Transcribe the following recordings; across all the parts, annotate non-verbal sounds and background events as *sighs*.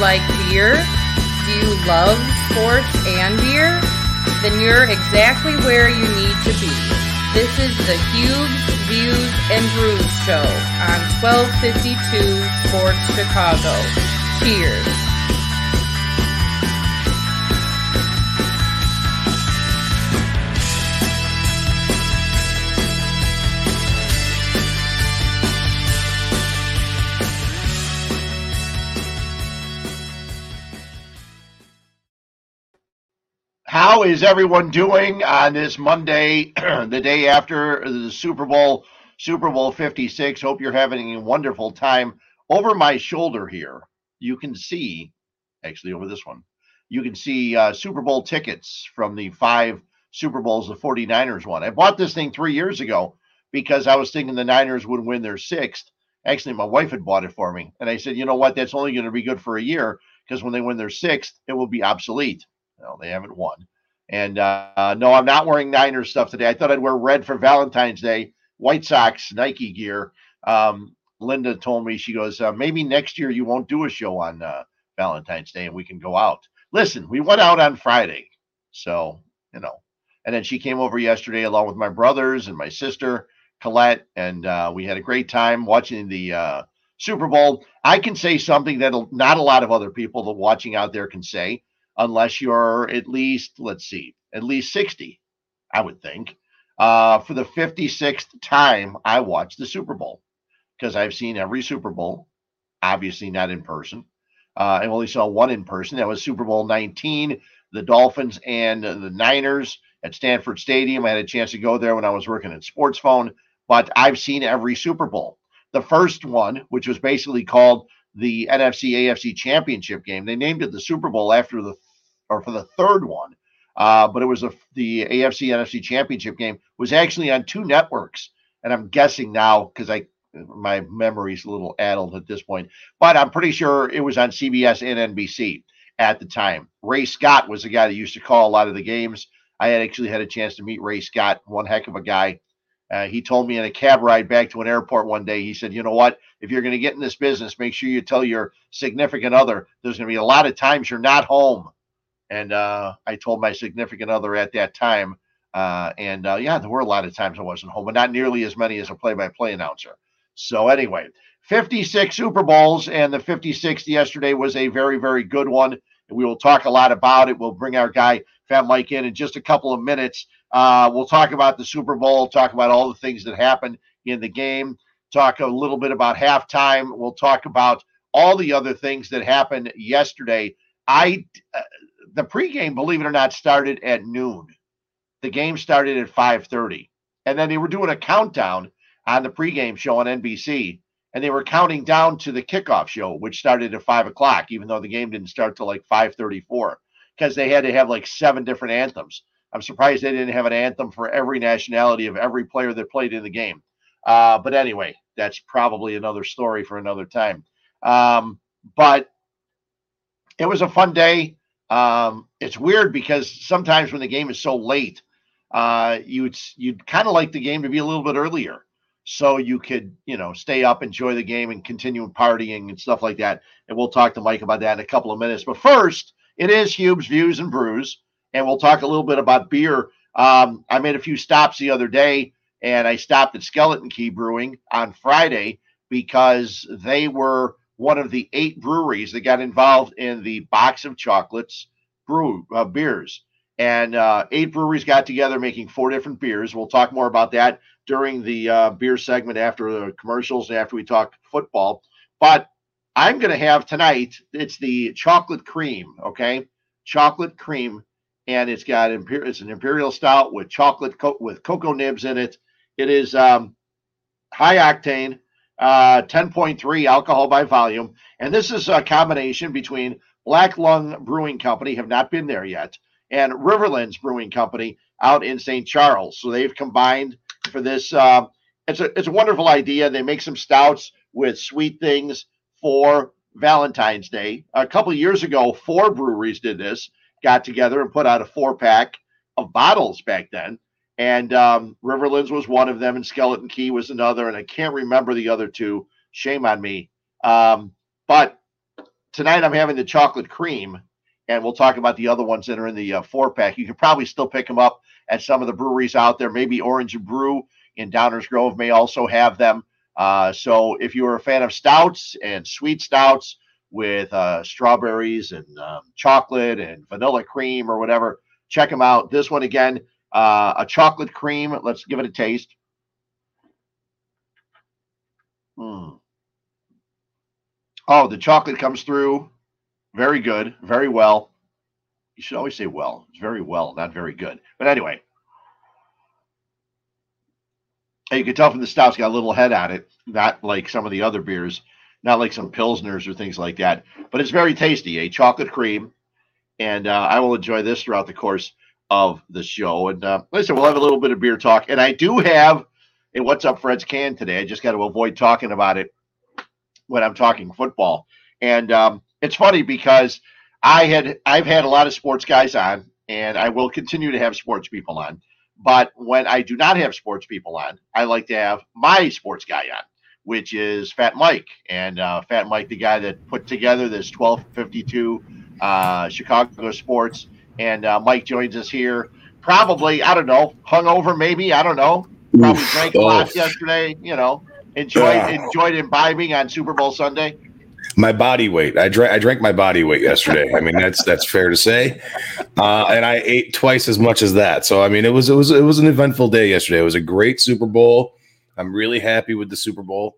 like beer? Do you love sports and beer? Then you're exactly where you need to be. This is the Huebs, Views, and Brews Show on 1252 Sports Chicago. Cheers. How is everyone doing on this Monday, *clears throat* the day after the Super Bowl, Super Bowl 56? Hope you're having a wonderful time. Over my shoulder here, you can see, actually, over this one, you can see uh, Super Bowl tickets from the five Super Bowls the 49ers won. I bought this thing three years ago because I was thinking the Niners would win their sixth. Actually, my wife had bought it for me. And I said, you know what? That's only going to be good for a year because when they win their sixth, it will be obsolete. No, they haven't won. And uh, no, I'm not wearing Niners stuff today. I thought I'd wear red for Valentine's Day, White Sox Nike gear. Um, Linda told me, she goes, uh, maybe next year you won't do a show on uh, Valentine's Day and we can go out. Listen, we went out on Friday. So, you know, and then she came over yesterday along with my brothers and my sister, Colette, and uh, we had a great time watching the uh, Super Bowl. I can say something that not a lot of other people that watching out there can say unless you're at least, let's see, at least 60, I would think. Uh, for the 56th time, I watched the Super Bowl because I've seen every Super Bowl, obviously not in person. Uh, I only saw one in person. That was Super Bowl 19, the Dolphins and the Niners at Stanford Stadium. I had a chance to go there when I was working at Sports Phone, but I've seen every Super Bowl. The first one, which was basically called the NFC AFC Championship game, they named it the Super Bowl after the or for the third one. Uh, but it was a, the AFC NFC Championship game was actually on two networks, and I'm guessing now because I my memory's a little addled at this point, but I'm pretty sure it was on CBS and NBC at the time. Ray Scott was the guy that used to call a lot of the games. I had actually had a chance to meet Ray Scott, one heck of a guy. Uh, he told me in a cab ride back to an airport one day, he said, You know what? If you're going to get in this business, make sure you tell your significant other there's going to be a lot of times you're not home and uh, I told my significant other at that time, uh, and uh, yeah, there were a lot of times I wasn't home, but not nearly as many as a play-by-play announcer. So anyway, 56 Super Bowls, and the 56th yesterday was a very, very good one. And we will talk a lot about it. We'll bring our guy Fat Mike in in just a couple of minutes. Uh, we'll talk about the Super Bowl, talk about all the things that happened in the game, talk a little bit about halftime. We'll talk about all the other things that happened yesterday. I uh, the pregame, believe it or not, started at noon. The game started at 5:30, and then they were doing a countdown on the pregame show on NBC, and they were counting down to the kickoff show, which started at five o'clock, even though the game didn't start till like 5:34, because they had to have like seven different anthems. I'm surprised they didn't have an anthem for every nationality of every player that played in the game. Uh, but anyway, that's probably another story for another time. Um, but it was a fun day. Um, it's weird because sometimes when the game is so late, uh, you'd you'd kind of like the game to be a little bit earlier, so you could you know stay up, enjoy the game, and continue partying and stuff like that. And we'll talk to Mike about that in a couple of minutes. But first, it is Hueb's Views and Brews, and we'll talk a little bit about beer. Um, I made a few stops the other day, and I stopped at Skeleton Key Brewing on Friday because they were one of the eight breweries that got involved in the box of chocolates brew uh, beers. And uh, eight breweries got together making four different beers. We'll talk more about that during the uh, beer segment after the commercials and after we talk football. But I'm going to have tonight, it's the chocolate cream, okay? Chocolate cream. And it's got it's an imperial stout with chocolate co- with cocoa nibs in it. It is um, high octane, uh, 10.3 alcohol by volume. And this is a combination between Black Lung Brewing Company, have not been there yet, and Riverlands Brewing Company out in St. Charles. So they've combined for this. Uh, it's a it's a wonderful idea. They make some stouts with sweet things for Valentine's Day. A couple years ago, four breweries did this, got together and put out a four pack of bottles back then. And um, Riverlands was one of them, and Skeleton Key was another, and I can't remember the other two. Shame on me. Um, But tonight I'm having the chocolate cream, and we'll talk about the other ones that are in the uh, four pack. You can probably still pick them up at some of the breweries out there. Maybe Orange Brew in Downers Grove may also have them. Uh, so if you are a fan of stouts and sweet stouts with uh, strawberries and um, chocolate and vanilla cream or whatever, check them out. This one again, uh, a chocolate cream. Let's give it a taste. Mm. Oh, the chocolate comes through very good, very well. You should always say well. It's very well, not very good. But anyway, you can tell from the stout's got a little head on it, not like some of the other beers, not like some pilsners or things like that. But it's very tasty, a chocolate cream, and uh, I will enjoy this throughout the course of the show. And uh, listen, we'll have a little bit of beer talk, and I do have a What's Up Fred's can today. I just got to avoid talking about it when I'm talking football, and um, it's funny because I had I've had a lot of sports guys on, and I will continue to have sports people on but when I do not have sports people on, I like to have my sports guy on, which is Fat Mike. And uh, Fat Mike, the guy that put together this 1252 uh, Chicago sports. And uh, Mike joins us here. Probably, I don't know, hungover maybe. I don't know. Probably Oof, drank a lot yesterday. You know, enjoyed enjoyed imbibing on Super Bowl Sunday my body weight. I drank I drank my body weight yesterday. I mean that's that's fair to say. Uh, and I ate twice as much as that. So I mean it was it was it was an eventful day yesterday. It was a great Super Bowl. I'm really happy with the Super Bowl.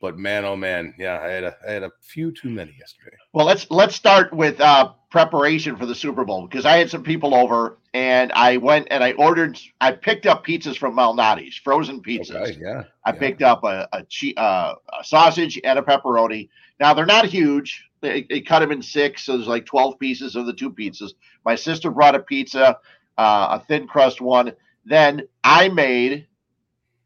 But man, oh man, yeah, I had a I had a few too many yesterday. Well, let's let's start with uh, preparation for the Super Bowl because I had some people over and I went and I ordered. I picked up pizzas from Malnati's, frozen pizzas. Okay, yeah, I yeah. picked up a a, che- uh, a sausage and a pepperoni. Now they're not huge. They, they, cut them in six, so there's like twelve pieces of the two pizzas. My sister brought a pizza, uh, a thin crust one. Then I made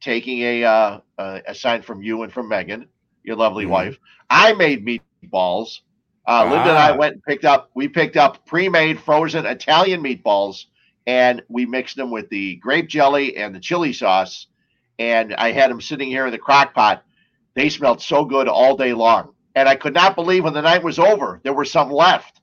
taking a uh, a sign from you and from Megan, your lovely mm-hmm. wife. I made meatballs. Uh, ah. Linda and I ah. went and picked up. We picked up pre-made frozen Italian meatballs, and we mixed them with the grape jelly and the chili sauce. And I had them sitting here in the crock pot. They smelled so good all day long, and I could not believe when the night was over there was some left.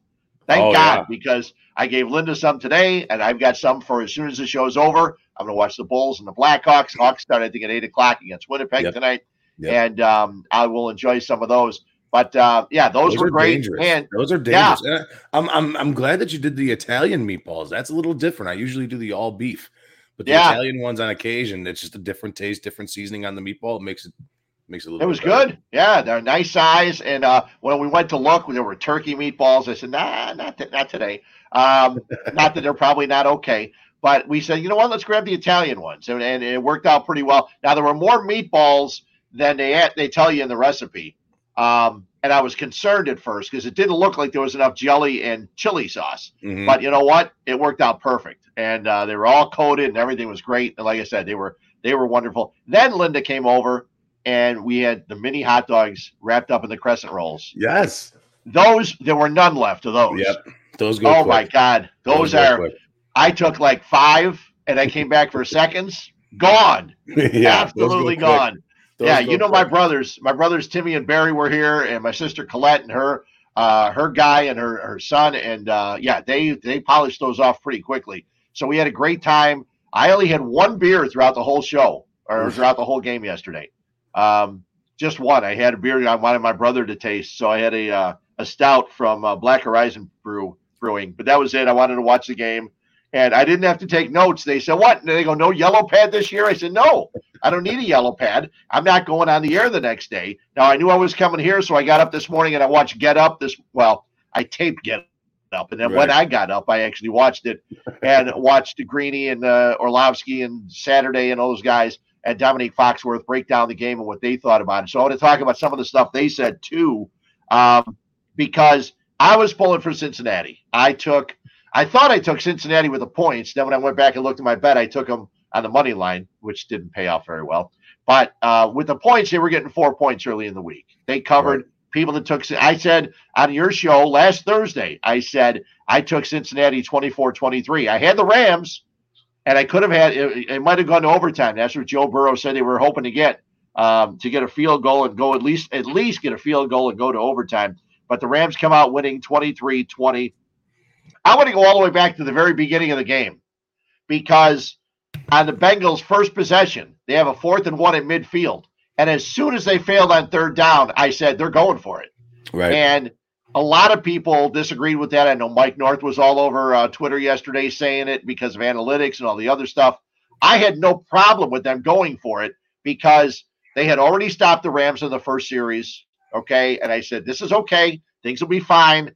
Thank oh, God, yeah. because I gave Linda some today, and I've got some for as soon as the show's over. I'm going to watch the Bulls and the Blackhawks. Hawks start, I think, at eight o'clock against Winnipeg yep. tonight, yep. and um, I will enjoy some of those. But uh, yeah, those, those were great. Dangerous. And those are dangerous. Yeah. I'm, I'm I'm glad that you did the Italian meatballs. That's a little different. I usually do the all beef, but the yeah. Italian ones on occasion, it's just a different taste, different seasoning on the meatball. It makes it makes it a little. It was good. Yeah, they're nice size. And uh, when we went to look, when there were turkey meatballs. I said, Nah, not th- not today. Um, not that they're probably not okay. But we said, you know what? Let's grab the Italian ones, and, and it worked out pretty well. Now there were more meatballs than they had, they tell you in the recipe, um, and I was concerned at first because it didn't look like there was enough jelly and chili sauce. Mm-hmm. But you know what? It worked out perfect, and uh, they were all coated, and everything was great. And like I said, they were they were wonderful. Then Linda came over, and we had the mini hot dogs wrapped up in the crescent rolls. Yes, those there were none left of those. Yep, those go. Oh quick. my god, those, those are. I took like five and I came back for seconds. Gone. *laughs* yeah, Absolutely go gone. Those yeah, you know my brothers. My brothers Timmy and Barry were here, and my sister Colette and her uh, her guy and her her son, and uh, yeah, they they polished those off pretty quickly. So we had a great time. I only had one beer throughout the whole show or throughout the whole game yesterday. Um, just one. I had a beer I wanted my brother to taste, so I had a uh, a stout from uh, Black Horizon Brew Brewing. But that was it. I wanted to watch the game. And I didn't have to take notes. They said, What? And they go, No yellow pad this year? I said, No, I don't need a yellow pad. I'm not going on the air the next day. Now, I knew I was coming here, so I got up this morning and I watched Get Up this. Well, I taped Get Up. And then right. when I got up, I actually watched it and *laughs* watched the Greeny and uh, Orlovsky and Saturday and all those guys and Dominique Foxworth break down the game and what they thought about it. So I want to talk about some of the stuff they said too, um, because I was pulling for Cincinnati. I took I thought I took Cincinnati with the points. Then when I went back and looked at my bet, I took them on the money line, which didn't pay off very well. But uh, with the points, they were getting four points early in the week. They covered right. people that took. I said on your show last Thursday, I said I took Cincinnati 24 23. I had the Rams, and I could have had it, it might have gone to overtime. That's what Joe Burrow said they were hoping to get. um, to get a field goal and go at least at least get a field goal and go to overtime. But the Rams come out winning 23-20. I want to go all the way back to the very beginning of the game because on the Bengals' first possession, they have a fourth and one at midfield. And as soon as they failed on third down, I said they're going for it. Right. And a lot of people disagreed with that. I know Mike North was all over uh, Twitter yesterday saying it because of analytics and all the other stuff. I had no problem with them going for it because they had already stopped the Rams in the first series. Okay. And I said, this is okay. Things will be fine.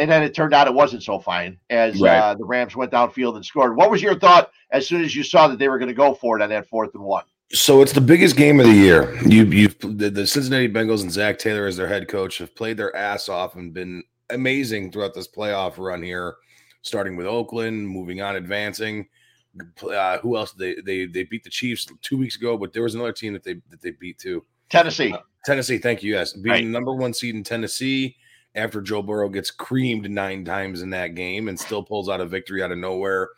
And then it turned out it wasn't so fine as Right. uh, the Rams went downfield and scored. What was your thought as soon as you saw that they were going to go for it on that fourth and one? So it's the biggest game of the year. You you've the, the Cincinnati Bengals and Zac Taylor as their head coach have played their ass off and been amazing throughout this playoff run here, starting with Oakland, moving on, advancing. Uh, who else? They they they beat the Chiefs two weeks ago, but there was another team that they that they beat too. Tennessee. Tennessee, thank you. Yes, being Right. the number one seed in Tennessee after Joe Burrow gets creamed nine times in that game and still pulls out a victory out of nowhere.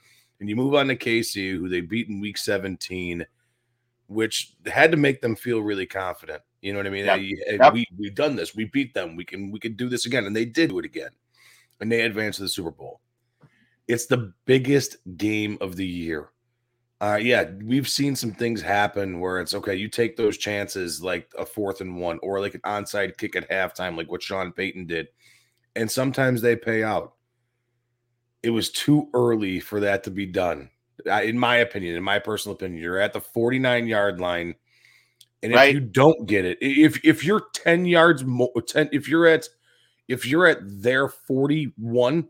And you move on to KC, who they beat in week 17, which had to make them feel really confident. You know what I mean? Yep. Yep. We we've done this. We beat them. We can we can do this again. And they did do it again. And they advanced to the Super Bowl. It's the biggest game of the year. Uh, yeah, we've seen some things happen where it's okay. You take those chances, like a fourth and one, or like an onside kick at halftime, like what Sean Payton did, and sometimes they pay out. It was too early for that to be done, I- in my opinion. In my personal opinion, you're at the 49 yard line, and if you don't get it, if if you're 10 yards more, 10, if you're at if you're at their 41,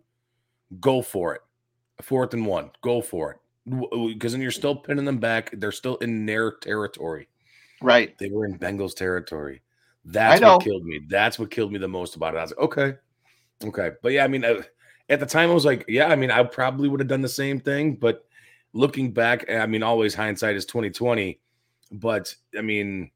go for it. Fourth and one, go for it because then you're still pinning them back. They're still in their territory. Right. They were in Bengals territory. That's what killed me. That's what killed me the most about it. I was like, okay, okay, but yeah, I mean, uh, at the time, I was like, yeah, I mean, I probably would have done the same thing. But looking back, I mean, always hindsight is twenty twenty. But I mean,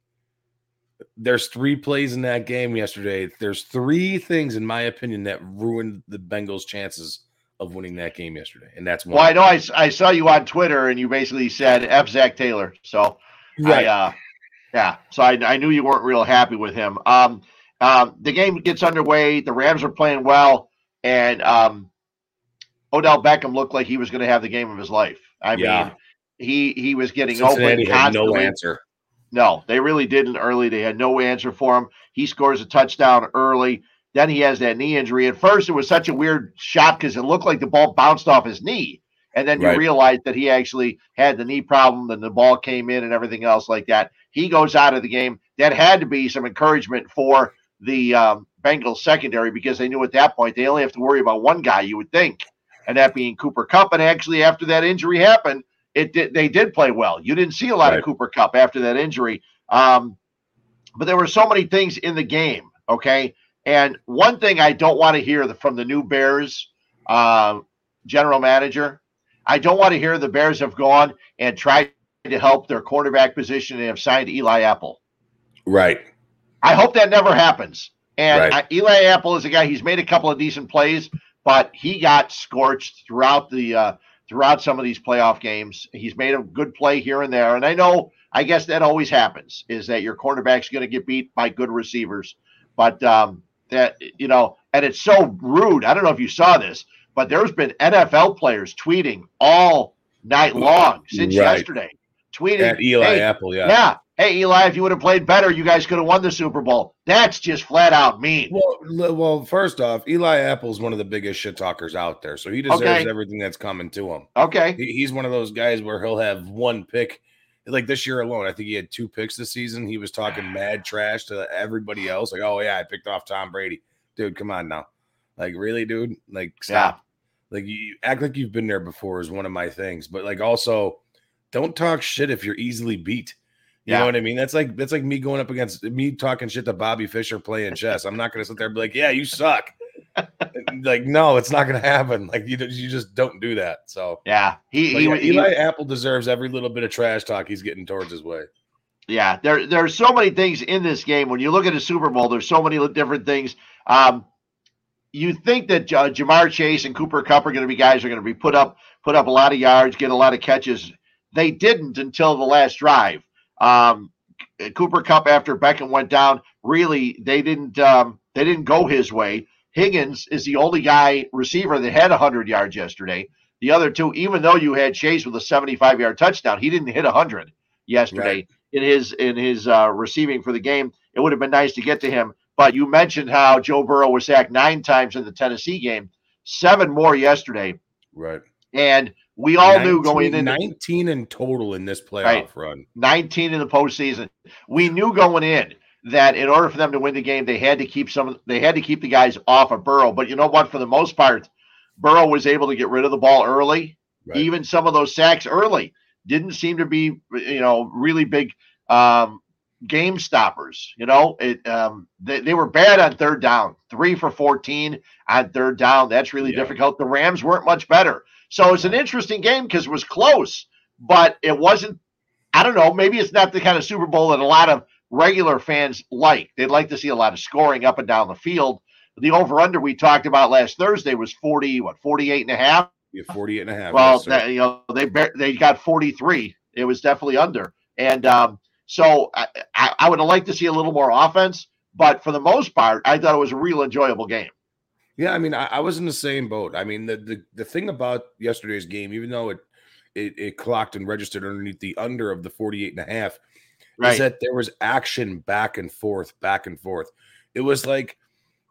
there's three plays in that game yesterday. There's three things, in my opinion, that ruined the Bengals' chances of winning that game yesterday, and that's one. Well, I know I, I saw you on Twitter and you basically said F. Zac Taylor. So Right. I, uh, yeah, so I, I knew you weren't real happy with him. Um, um, the game gets underway. The Rams are playing well, and um, Odell Beckham looked like he was going to have the game of his life. I Yeah. mean, he he was getting Cincinnati open had no answer. No, they really didn't early. They had no answer for him. He scores a touchdown early. Then he has that knee injury. At first, it was such a weird shot because it looked like the ball bounced off his knee. And then you Right. realize that he actually had the knee problem, and the ball came in and everything else like that. He goes out of the game. That had to be some encouragement for the um, Bengals secondary because they knew at that point they only have to worry about one guy, you would think, and that being Cooper Kupp. And actually, after that injury happened, it did, they did play well. You didn't see a lot Right. of Cooper Kupp after that injury. Um, but there were so many things in the game. Okay. And one thing I don't want to hear from the new Bears uh, general manager, I don't want to hear the Bears have gone and tried to help their quarterback position and have signed Eli Apple. Right. I hope that never happens. And Right. Eli Apple is a guy. He's made a couple of decent plays, but he got scorched throughout the uh, throughout some of these playoff games. He's made a good play here and there, and I know. I guess that always happens. Is that your quarterback's going to get beat by good receivers, but um, that you know, and it's so rude. I don't know if you saw this, but there's been NFL players tweeting all night long since Right. yesterday, tweeting At Eli "Hey, Apple, yeah. yeah. Hey, Eli, if you would have played better, you guys could have won the Super Bowl. That's just flat out mean. Well, well, first off, Eli Apple's one of the biggest shit talkers out there, so he deserves Okay. everything that's coming to him. Okay. He, he's one of those guys where he'll have one pick. Like this year alone, I think he had two picks this season. He was talking mad trash to everybody else, like, "Oh yeah, I picked off Tom Brady." Dude, come on now, like really, dude, like stop. Like you act like you've been there before is one of my things, but like also, don't talk shit if you're easily beat. You Yeah. know what I mean? That's like that's like me going up against me talking shit to Bobby Fischer playing chess. I'm not gonna sit there and be like, "Yeah, you suck." Like, no, it's not gonna happen. Like you, you just don't do that. So Yeah. He, he, yeah, he- Eli Apple deserves every little bit of trash talk he's getting towards his way. yeah. There, there's so many things in this game. When you look at a Super Bowl, there's so many different things. Um, you think that uh, Ja'Marr Chase and Cooper Kupp are going to be guys who are going to be put up, put up a lot of yards, get a lot of catches. They didn't until the last drive. Um, Cooper Kupp after Beckham went down, really they didn't um, they didn't go his way. Higgins is the only guy receiver that had 100 yards yesterday. The other two, even though you had Chase with a 75 yard touchdown, he didn't hit 100 yesterday Right. in his in his uh, receiving for the game. It would have been nice to get to him, but you mentioned how Joe Burrow was sacked nine times in the Tennessee game, seven more yesterday, Right. and we all knew going in 19 in total in this playoff Right. run. 19 in the postseason. We knew going in that in order for them to win the game, they had to keep some. They had to keep the guys off of Burrow. But you know what? For the most part, Burrow was able to get rid of the ball early. Right. Even some of those sacks early didn't seem to be, you know, really big um, game stoppers. You know, it um, they, they were bad on third down, three for 14 on third down. That's really Yeah. difficult. The Rams weren't much better. So it's an interesting game because it was close, but it wasn't I don't know. Maybe it's not the kind of Super Bowl that a lot of regular fans like. They'd like to see a lot of scoring up and down the field. The over under we talked about last Thursday was 40, what, 48 and a half? Have 48 and a half. Well, yes, that, you know, they they got 43. It was definitely under. And um, so I, I, I would have liked to see a little more offense, but for the most part, I thought it was a real enjoyable game. Yeah, I mean, I, I was in the same boat. I mean, the, the the thing about yesterday's game, even though it it, it clocked and registered underneath the under of the 48 and a half, is that there was action back and forth, back and forth. It was like,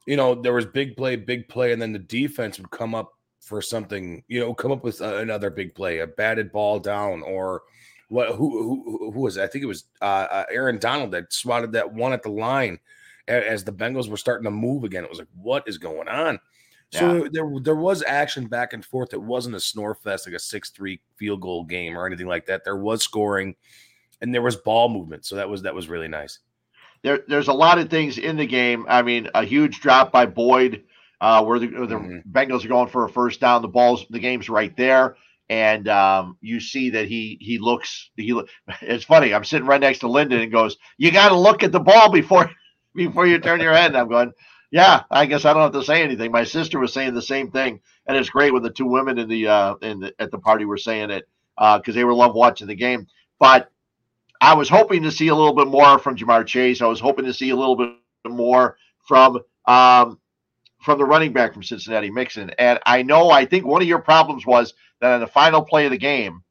you know, there was big play, big play, and then the defense would come up for something, you know, come up with uh, another big play, a batted ball down, or what? Who who who was it? I think it was uh, uh, Aaron Donald that swatted that one at the line as the Bengals were starting to move again. It was like, what is going on? So there there was action back and forth. It wasn't a snore fest like a six three field goal game or anything like that. There was scoring, and there was ball movement. So that was that was really nice. there, there's a lot of things in the game. I mean, a huge drop by Boyd, uh, where the, the Mhm. Bengals are going for a first down. The balls, the game's right there, and um, you see that he he looks. He look- *laughs* it's funny. I'm sitting right next to Linda and goes, "You got to look at the ball before *laughs* before you turn your head." And I'm going, "Yeah, I guess I don't have to say anything." My sister was saying the same thing, and it's great when the two women in the uh, in the, at the party were saying it because they were love watching the game, but. I was hoping to see a little bit more from Ja'Marr Chase. I was hoping to see a little bit more from um, from the running back from Cincinnati, Mixon. And I know, I think one of your problems was that on the final play of the game,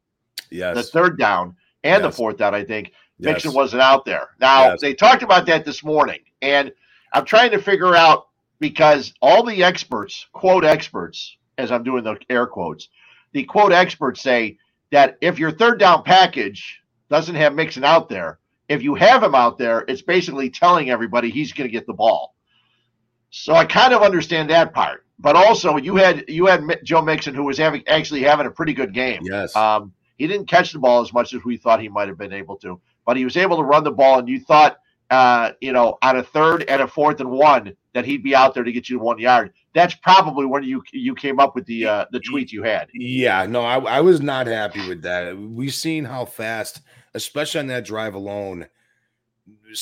Yes, the third down and the fourth down, I think yes. Mixon wasn't out there. Now Yes. they talked about that this morning, and I'm trying to figure out because all the experts, quote experts, as I'm doing the air quotes, the quote experts say that if your third down package doesn't have Mixon out there, if you have him out there, it's basically telling everybody he's going to get the ball. So I kind of understand that part, but also you had you had Joe Mixon who was having actually having a pretty good game. Yes. Um, he didn't catch the ball as much as we thought he might have been able to, but he was able to run the ball. And you thought, uh, you know, on a third and a fourth and one, that he'd be out there to get you one yard. That's probably when you you came up with the uh, the tweet you had. Yeah, no, I, I was not happy with that. We've seen how fast, especially on that drive alone,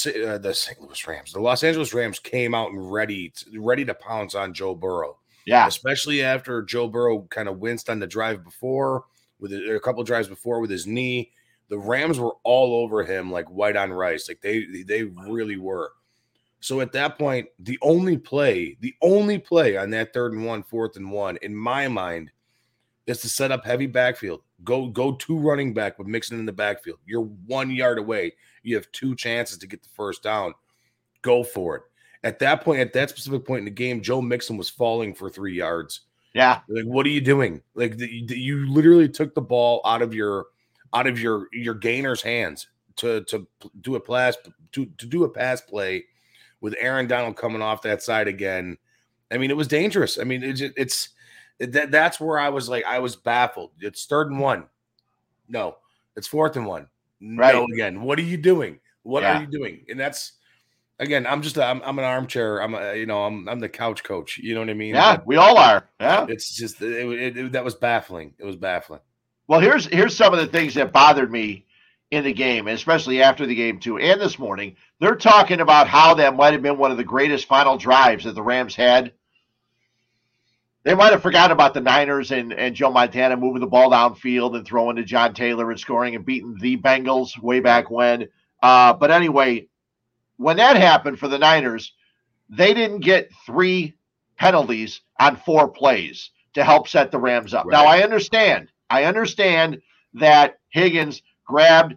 uh, the St. Louis Rams, the Los Angeles Rams came out and ready, to, ready to pounce on Joe Burrow, Yeah, especially after Joe Burrow kind of winced on the drive before, with a, a couple drives before with his knee. The Rams were all over him like white on rice, like they they really were. So at that point, the only play, the only play on that third and one, fourth and one, in my mind, is to set up heavy backfield. Go go two running back with Mixon in the backfield. You're one yard away. You have two chances to get the first down. Go for it. At that point, at that specific point in the game, Joe Mixon was falling for three yards. yeah, Like, what are you doing? Like, the, the- you literally took the ball out of your out of your your gainer's hands to to do a pass to to do a pass play with Aaron Donald coming off that side again. I mean, it was dangerous. I mean, it's it's that that's where I was like I was baffled. It's third and one. No, it's fourth and one. No, again. What are you doing? What Yeah. are you doing? And that's again, I'm just a, I'm, I'm an armchair. I'm a, you know I'm I'm the couch coach. You know what I mean? yeah, But we all are. Yeah. it's just it, it, it- that was baffling. It was baffling. Well, here's here's some of the things that bothered me in the game, and especially after the game too, and this morning. They're talking about how that might have been one of the greatest final drives that the Rams had. They might have forgotten about the Niners and, and Joe Montana moving the ball downfield and throwing to John Taylor and scoring and beating the Bengals way back when. Uh, but anyway, when that happened for the Niners, they didn't get three penalties on four plays to help set the Rams up. Right. Now I understand. I understand that Higgins grabbed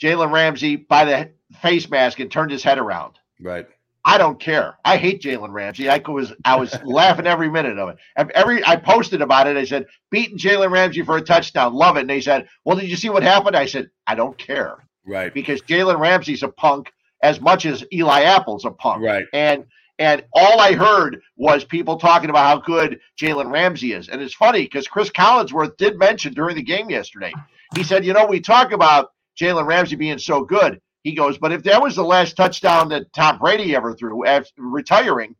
Jalen Ramsey by the face mask and turned his head around. Right. I don't care. I hate Jalen Ramsey. I was I was *laughs* laughing every minute of it. Ev- Every I posted about it. I said beating Jalen Ramsey for a touchdown, love it. And they said, "Well, did you see what happened?" I said, "I don't care Right. because Jalen Ramsey's a punk as much as Eli Apple's a punk." Right. And and all I heard was people talking about how good Jalen Ramsey is. And it's funny because Cris Collinsworth did mention during the game yesterday. He said, "You know, we talk about Jalen Ramsey being so good." He goes, but if that was the last touchdown that Tom Brady ever threw after retiring,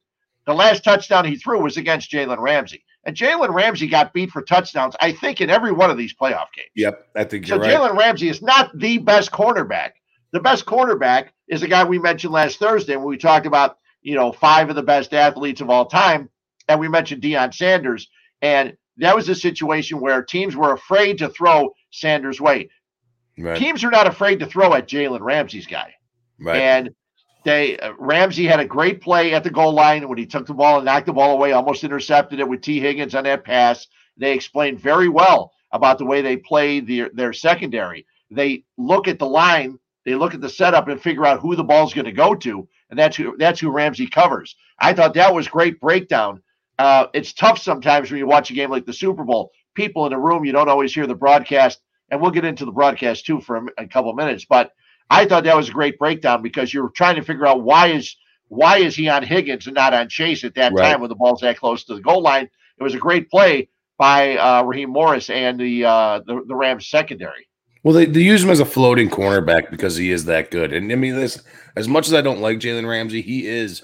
the last touchdown he threw was against Jalen Ramsey. And Jalen Ramsey got beat for touchdowns, I think, in every one of these playoff games. Yep. I think So you're right. Jalen Ramsey is not the best cornerback. The best cornerback is the guy we mentioned last Thursday when we talked about, you know, five of the best athletes of all time. And we mentioned Deion Sanders. And that was a situation where teams were afraid to throw Sanders' way. Right. Teams are not afraid to throw at Jalen Ramsey's guy. Right. And they uh, Ramsey had a great play at the goal line when he took the ball and knocked the ball away, almost intercepted it with Tee Higgins on that pass. They explained very well about the way they play their, their secondary. They look at the line, they look at the setup and figure out who the ball's going to go to, and that's who that's who Ramsey covers. I thought that was great breakdown. Uh, it's tough sometimes when you watch a game like the Super Bowl. People in the room, you don't always hear the broadcast, and we'll get into the broadcast too for a, a couple minutes. But I thought that was a great breakdown because you're trying to figure out why is why is he on Higgins and not on Chase at that Right. time when the ball's that close to the goal line. It was a great play by uh, Raheem Morris and the, uh, the the Rams secondary. Well, they, they use him as a floating cornerback because he is that good. And I mean, this as much as I don't like Jalen Ramsey, he is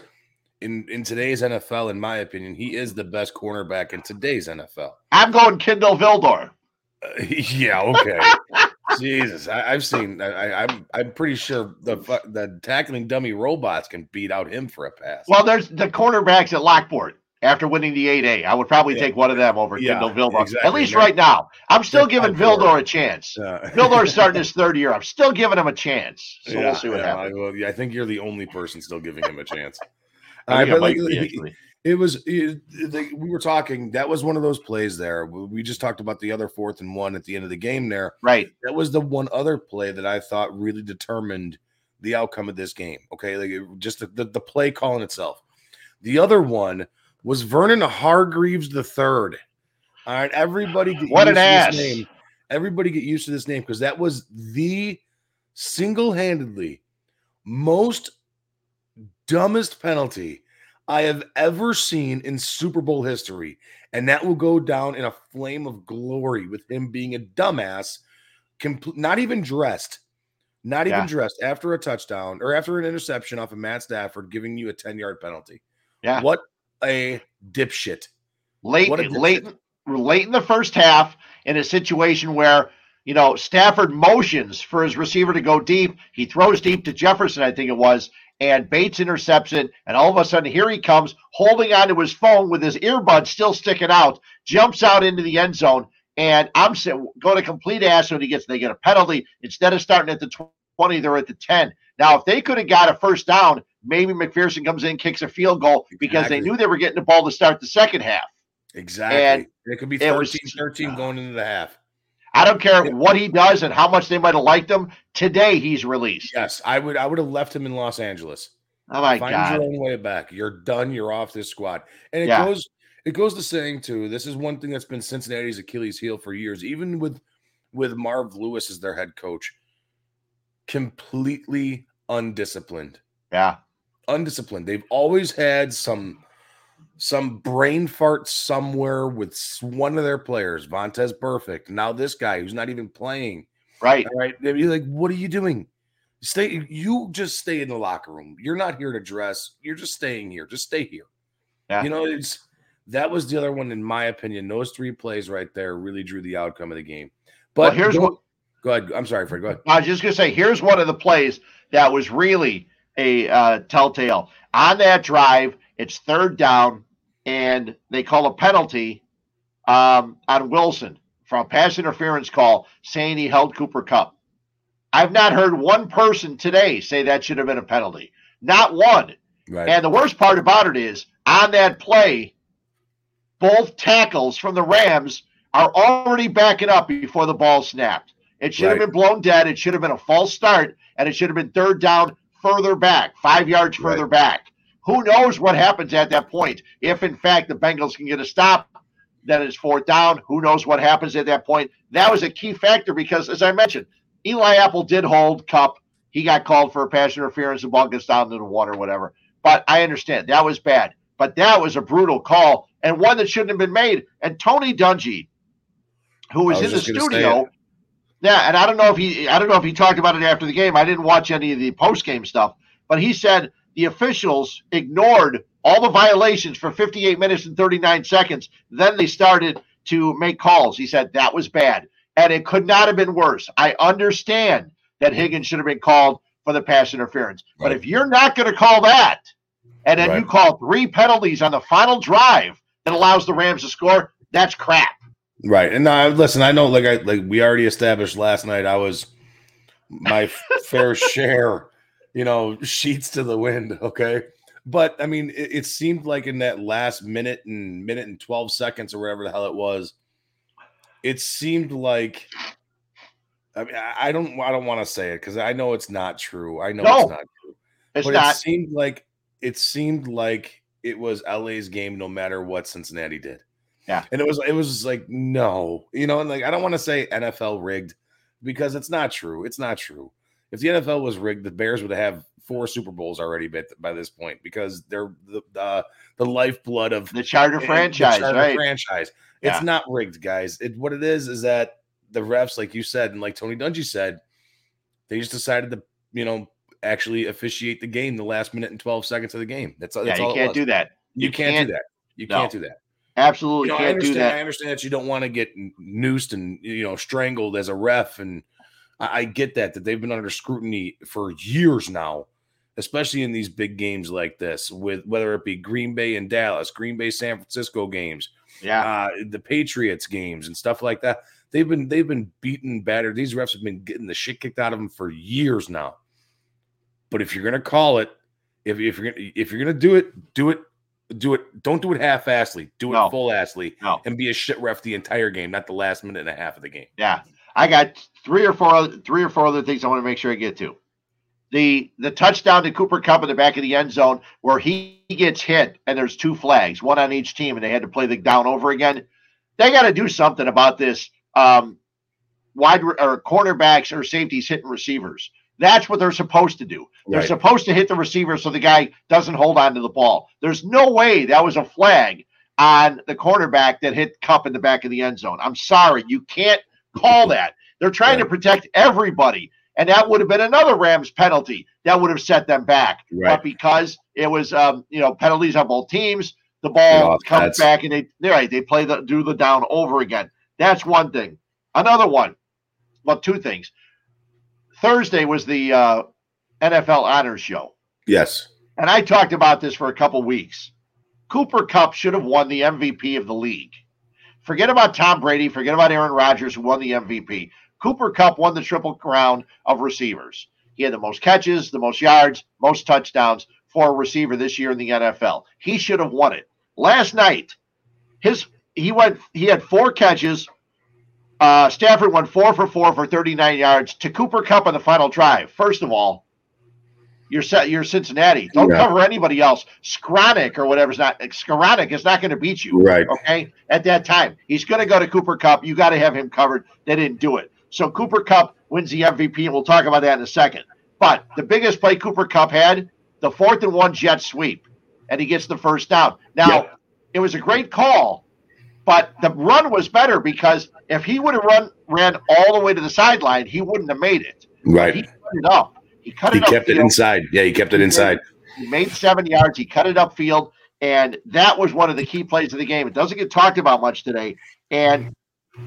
in in today's NFL, in my opinion, he is the best cornerback in today's NFL. I'm going Kendall Vildor. Uh, *laughs* yeah, okay. Jesus, I, I've seen. I, I, I'm I'm pretty sure the the tackling dummy robots can beat out him for a pass. Well, there's the cornerbacks at Lockport after winning the 8A. I would probably Yeah. take one of them over Yeah, Kindle Vildor. exactly. At least right now. I'm still they're giving. Vildor a chance. Uh, *laughs* Vildor's starting *laughs* his third year. I'm still giving him a chance. So yeah, we'll see what yeah, happens. I, well, yeah, I think you're the only person still giving him a chance. *laughs* I All think right, it like, might be. It was it, they, we were talking. That was one of those plays there. We we just talked about the other fourth and one at the end of the game. There, Right. that was the one other play that I thought really determined the outcome of this game. Okay, like it- just the, the, the play calling itself. The other one was Vernon Hargreaves the third. All right, everybody get What an used to ass. this name. Everybody get used to this name because that was the single-handedly most dumbest penalty I have ever seen in Super Bowl history. And that will go down in a flame of glory with him being a dumbass, compl- not even dressed, not even Yeah. dressed after a touchdown or after an interception off of Matt Stafford, giving you a 10 yard penalty. Yeah. What a dipshit. late a late late in the first half in a situation where you know Stafford motions for his receiver to go deep. He throws deep to Jefferson, I think it was, and Bates intercepts it. And all of a sudden, here he comes holding onto his phone with his earbuds still sticking out, jumps out into the end zone. And I'm going to complete ass when he gets. They get a penalty instead of starting at the 20, they're at the 10. Now, if they could have got a first down, maybe McPherson comes in, kicks a field goal because they knew they were getting the ball to start the second half. Exactly. And it could be it 13 was- 13 going into the half. I don't care what he does and how much they might have liked him. Today he's released. Yes, I would I would have left him in Los Angeles. Oh my Find god! your own way back. You're done. You're off this squad. And it Yeah. goes it goes to saying too. This is one thing that's been Cincinnati's Achilles heel for years, even with with Marv Lewis as their head coach. Completely undisciplined. Yeah, Undisciplined. They've always had some some brain fart somewhere with one of their players, Vontaze Burfict. Now this guy who's not even playing. right. Right. They'd be like, what are you doing? Stay, you just stay in the locker room. You're not here to dress. You're just staying here. Just stay here. Yeah. You know, it's that was the other one, in my opinion. Those three plays right there really drew the outcome of the game. Well, But here's go, what go ahead. I'm sorry, Fred. Go ahead. I was just gonna say. Here's one of the plays that was really a uh, telltale on that drive. It's third down, and they call a penalty um, on Wilson for a pass interference call, saying he held Cooper Kupp. I've not heard one person today say that should have been a penalty. Not one. Right. And the worst part about it is on that play, both tackles from the Rams are already backing up before the ball snapped. It should have been blown dead. It should have been a false start, and it should have been third down further back, five yards Right. further back. Who knows what happens at that point? If in fact the Bengals can get a stop, then it's fourth down. Who knows what happens at that point? That was a key factor because, as I mentioned, Eli Apple did hold Kupp. He got called for a pass interference. The ball gets down into the water, whatever. But I understand that was bad. But that was a brutal call and one that shouldn't have been made. And Tony Dungy, who was, was in the just gonna say studio. Yeah, and I don't know if he, I don't know if he talked about it after the game. I didn't watch any of the post game stuff, but he said the officials ignored all the violations for 58 minutes and 39 seconds. Then they started to make calls. He said that was bad, and it could not have been worse. I understand that Higgins should have been called for the pass interference, but if you're not going to call that, and then you call three penalties on the final drive that allows the Rams to score, that's crap. Right. And now listen, I know like I like we already established last night I was my fair share, you know, sheets to the wind, okay? But I mean, it, it seemed like in that last minute and minute and 12 seconds or whatever the hell it was, it seemed like I mean, I I don't I don't want to say it because I know it's not true. I know No, it's not true. It's but not. it seemed like it seemed like it was LA's game no matter what Cincinnati did. Yeah. And it was it was just like no, you know, and like I don't want to say NFL rigged because it's not true. It's not true. If the NFL was rigged, the Bears would have four Super Bowls already by, by this point because they're the the, the lifeblood of the charter the franchise, charter right? Franchise. Yeah. It's not rigged, guys. It what it is is that the refs, like you said, and like Tony Dungy said, they just decided to, you know, actually officiate the game the last minute and 12 seconds of the game. That's, that's yeah, all you can't do that. You, you can't, can't- do that. You No. can't do that. Absolutely You know, I can't do understand. I that. understand that you don't want to get noosed and you know strangled as a ref, and I, I get that that they've been under scrutiny for years now, especially in these big games like this, with whether it be Green Bay and Dallas, Green Bay San Francisco games, Yeah, uh, the Patriots games and stuff like that. They've been they've been beaten, battered. These refs have been getting the shit kicked out of them for years now. But if you're gonna call it, if, if you're gonna if you're gonna do it, do it, do it. Don't do it half-assly. Do it No. full-assly, No. and be a shit ref the entire game, not the last minute and a half of the game. yeah. I got three or four other, three or four other things I want to make sure I get to. The the touchdown to Cooper Kupp in the back of the end zone where he gets hit and there's two flags, one on each team, and they had to play the down over again. They got to do something about this. Um, wide or cornerbacks or safeties hitting receivers. That's what they're supposed to do. They're Right. supposed to hit the receiver so the guy doesn't hold on to the ball. There's no way that was a flag on the cornerback that hit Kupp in the back of the end zone. I'm sorry, you can't call *laughs* that. They're trying to protect everybody, and that would have been another Rams penalty that would have set them back. Right. But because it was, um, you know, penalties on both teams, the ball comes that's- back and they, they're right, they play the do the down over again. That's one thing. Another one. Well, two things. Thursday was the uh, NFL Honors Show, Yes. and I talked about this for a couple weeks. Cooper Kupp should have won the MVP of the league. Forget about Tom Brady. Forget about Aaron Rodgers, who won the MVP. Cooper Kupp won the triple crown of receivers. He had the most catches, the most yards, most touchdowns for a receiver this year in the NFL. He should have won it. Last night, his he went he had four catches. Uh, Stafford went four for four for 39 yards to Cooper Kupp on the final drive. First of all, you're set. You're Cincinnati. Don't Yeah. cover anybody else. Skronik or whatever's not. Skronik is not going to beat you. Right. Okay. At that time, he's going to go to Cooper Kupp. You got to have him covered. They didn't do it. So Cooper Kupp wins the MVP, and we'll talk about that in a second. But the biggest play Cooper Kupp had, the fourth and one jet sweep, and he gets the first down. Now, Yeah. it was a great call, but the run was better because if he would have run ran all the way to the sideline, he wouldn't have made it. Right. He cut it up. He cut He it up. kept it inside. Yeah, he kept it inside. He made seven yards. He cut it upfield, and that was one of the key plays of the game. It doesn't get talked about much today. And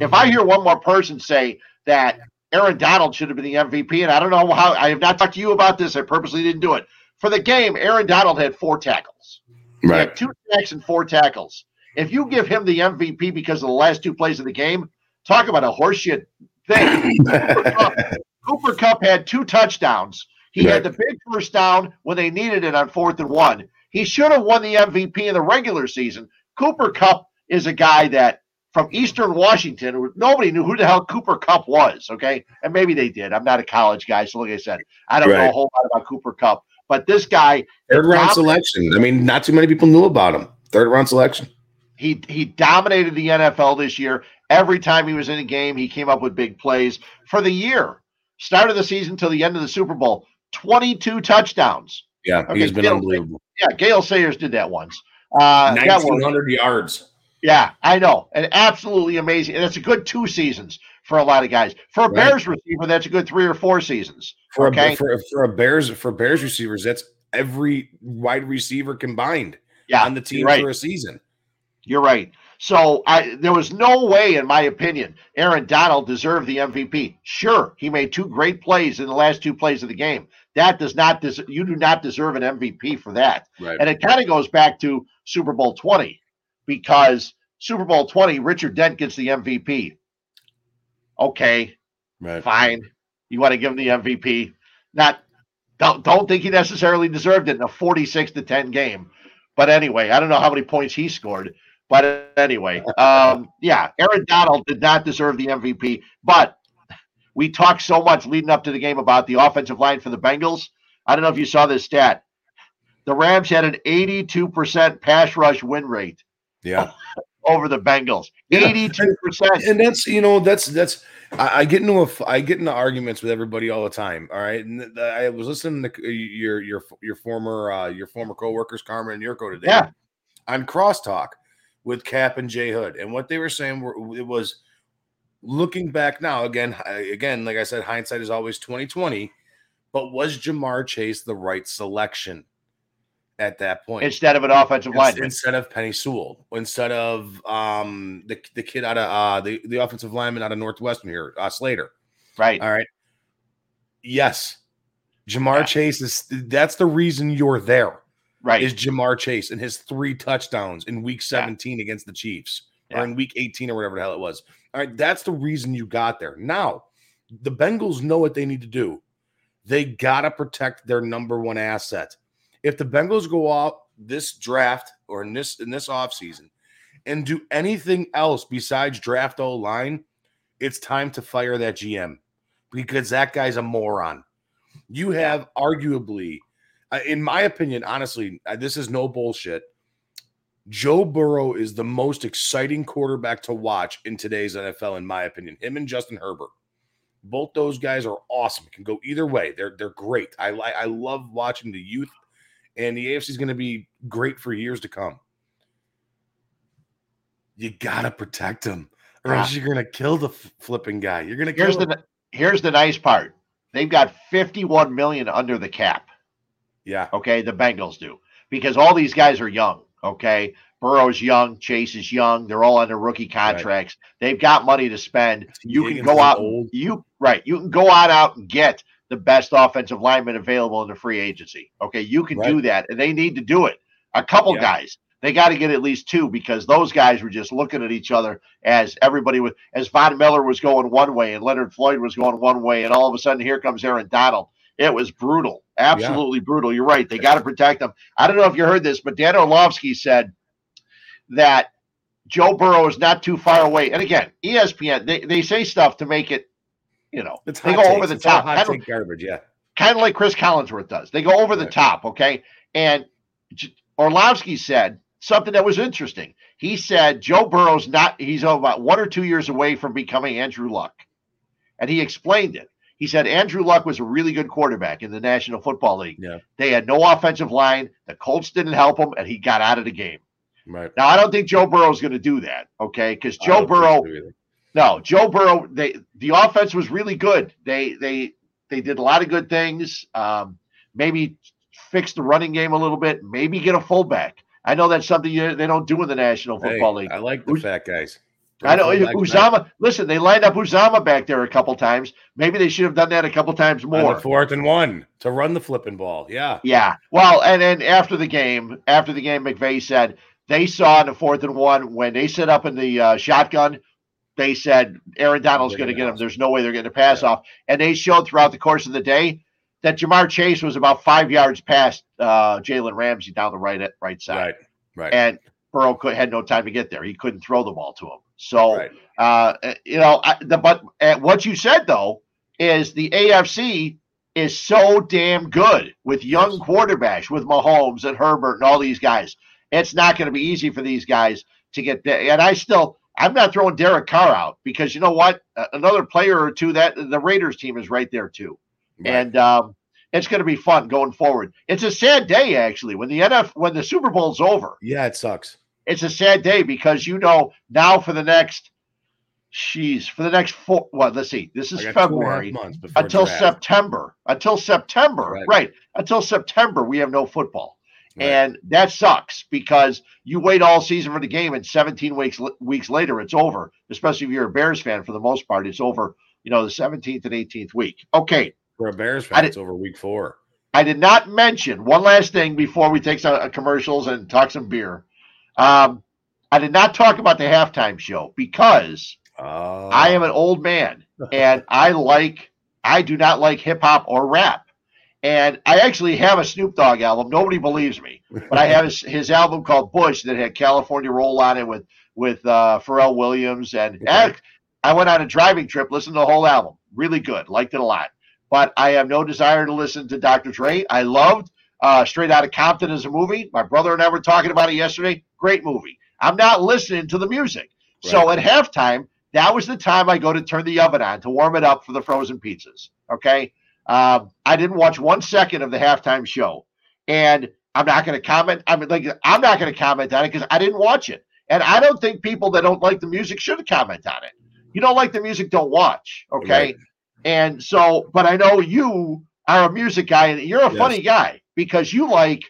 if I hear one more person say that Aaron Donald should have been the MVP, and I don't know how I have not talked to you about this. I purposely didn't do it for the game. Aaron Donald had four tackles. He Right. had two sacks and four tackles. If you give him the MVP because of the last two plays of the game, talk about a horseshit thing. *laughs* Cooper Kupp had two touchdowns. He Right. had the big first down when they needed it on fourth and one. He should have won the MVP in the regular season. Cooper Kupp is a guy that from Eastern Washington, nobody knew who the hell Cooper Kupp was. Okay, and maybe they did. I'm not a college guy, so like I said, I don't know a whole lot about Cooper Kupp. But this guy, Third round Dominant. selection. I mean, not too many people knew about him. Third round selection. He he dominated the NFL this year. Every time he was in a game, he came up with big plays. For the year, start of the season till the end of the Super Bowl, 22 touchdowns. Yeah, Okay, he's been Gil- unbelievable. Yeah, Gale Sayers did that once. Uh, that hundred yards. yeah, I know, and absolutely amazing. And it's a good two seasons for a lot of guys. For a Right. Bears receiver, that's a good three or four seasons. For Okay. a for, for a Bears for Bears receivers, that's every wide receiver combined Yeah, on the team right. for a season. You're right. So I there was no way, in my opinion, Aaron Donald deserved the MVP. Sure, he made two great plays in the last two plays of the game. That does not des- you do not deserve an MVP for that. Right. And it kind of goes back to Super Bowl 20 because Super Bowl 20, Richard Dent gets the MVP. Okay, Right. fine. You want to give him the MVP. Not don't don't think he necessarily deserved it in a 46 to 10 game. But anyway, I don't know how many points he scored. But anyway, um, yeah, Aaron Donald did not deserve the MVP. But we talked so much leading up to the game about the offensive line for the Bengals. I don't know if you saw this stat. The Rams had an 82% pass rush win rate Yeah. *laughs* over the Bengals. Yeah. 82%. and that's you know that's that's I, I get into a I get into arguments with everybody all the time. All right, and I was listening to your your your former uh, your former coworkers Carmen and Jurko today Yeah. on Crosstalk with Kap and Jay Hood, and what they were saying were it was looking back now again again like I said hindsight is always twenty twenty, but was Ja'Marr Chase the right selection at that point? Instead of an offensive lineman. instead of Penei Sewell, instead of um the the kid out of uh the, the offensive lineman out of Northwestern here, uh Slater. Right. All right. Yes. Ja'Marr Yeah. Chase is that's the reason you're there. Right. Is Ja'Marr Chase and his three touchdowns in week 17 against the Chiefs Yeah. or in week 18 or whatever the hell it was. All right, that's the reason you got there. Now, the Bengals know what they need to do. They got to protect their number one asset. If the Bengals go out this draft or in this in this offseason and do anything else besides draft O line, it's time to fire that GM because that guy's a moron. You have arguably, in my opinion, honestly, this is no bullshit. Joe Burrow is the most exciting quarterback to watch in today's NFL, in my opinion. Him and Justin Herbert, both those guys are awesome. Can go either way. They're they're great. I like I love watching the youth, and the AFC is going to be great for years to come. You gotta protect him, or else ah. you're gonna kill the f- flipping guy. You're gonna kill Here's him. the here's the nice part. They've got 51 million under the cap. Yeah. Okay, the Bengals do because all these guys are young. Okay, Burrow's young, Chase is young. They're all under rookie contracts. They've got money to spend. You can go out. old. You right. You can go on out and get the best offensive lineman available in the free agency. Okay, you can do that, and they need to do it. A couple Yeah. guys. They got to get at least two because those guys were just looking at each other as everybody was as Von Miller was going one way and Leonard Floyd was going one way, and all of a sudden here comes Aaron Donald. It was brutal, absolutely brutal. You're right. They got to protect them. I don't know if you heard this, but Dan Orlovsky said that Joe Burrow is not too far away. And again, ESPN they, they say stuff to make it, you know, It's they go takes. over the It's top. hot Kind of, garbage. Yeah. kind of like Cris Collinsworth does. They go over the top, okay? And Orlovsky said something that was interesting. He said Joe Burrow's not, he's about one or two years away from becoming Andrew Luck. And he explained it. He said Andrew Luck was a really good quarterback in the National Football League. Yeah. They had no offensive line. The Colts didn't help him, and he got out of the game. Right. Now, I don't think Joe Burrow is going to do that, okay? Because Joe Burrow, no, Joe Burrow. They the offense was really good. They they they did a lot of good things. Um, maybe fix the running game a little bit. Maybe get a fullback. I know that's something you, they don't do in the National Hey, Football League. I like the Who's- fat guys. I know Uzomah. Listen, they lined up Uzomah back there a couple times. Maybe they should have done that a couple times more. fourth and one to run the flipping ball. Yeah. Yeah. Well, and then after the game, after the game, McVay said they saw in the fourth and one when they set up in the uh, shotgun, they said Aaron Donald's going to get him. There's no way they're getting a pass yeah. off. And they showed throughout the course of the day that Ja'Marr Chase was about five yards past uh, Jalen Ramsey down the right right side. Right. Right. And Burrow could, had no time to get there. He couldn't throw the ball to him. So, right. uh, you know, I, the but uh, what you said though is the AFC is so damn good with young yes. quarterbacks, with Mahomes and Herbert and all these guys. It's not going to be easy for these guys to get there. And I still, I'm not throwing Derek Carr out because you know what? Another player or two that the Raiders team is right there too, right. and um, it's going to be fun going forward. It's a sad day actually when the NF when the Super Bowl's over. Yeah, it sucks. It's a sad day because you know now for the next Jeez, for the next four. Well, let's see. This is February until draft. September. Until September, right. right? Until September, we have no football, right. and that sucks because you wait all season for the game, and 17 weeks weeks later, it's over. Especially if you're a Bears fan, for the most part, it's over. You know, the 17th and 18th week. Okay, for a Bears fan, it's over week four. I did not mention one last thing before we take some uh, commercials and talk some beer. Um, I did not talk about the halftime show because uh, I am an old man and *laughs* I like, I do not like hip hop or rap. And I actually have a Snoop Dogg album. Nobody believes me, but I have *laughs* his, his album called Bush that had California Roll on it with with uh, Pharrell Williams. And okay. I went on a driving trip, listened to the whole album. Really good, liked it a lot. But I have no desire to listen to Dr. Dre. I loved uh, Straight Outta Compton is a movie. My brother and I were talking about it yesterday. Great movie. I'm not listening to the music. Right. So at halftime, that was the time I go to turn the oven on to warm it up for the frozen pizzas. Okay. Um, I didn't watch one second of the halftime show, and I'm not going to comment. I mean, like, I'm not going to comment on it because I didn't watch it, and I don't think people that don't like the music should comment on it. You don't like the music, don't watch. Okay. Right. And so, but I know you are a music guy, and you're a yes. funny guy because you like,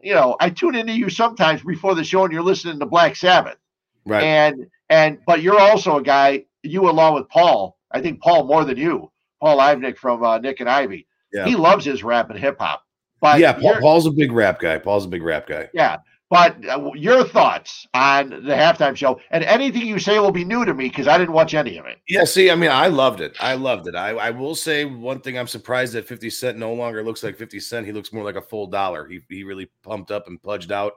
you know, I tune into you sometimes before the show, and you're listening to Black Sabbath. Right. And and but you're also a guy, you along with Paul, I think Paul more than you, Paul Ivnick from uh, Nick and Ivy. Yeah. He loves his rap and hip hop. But yeah, Paul, Paul's a big rap guy. Paul's a big rap guy. Yeah. But uh, your thoughts on the halftime show and anything you say will be new to me because I didn't watch any of it. Yeah, see, I mean, I loved it. I loved it. I, I will say one thing I'm surprised that 50 Cent no longer looks like 50 Cent. He looks more like a full dollar. He, he really pumped up and pudged out.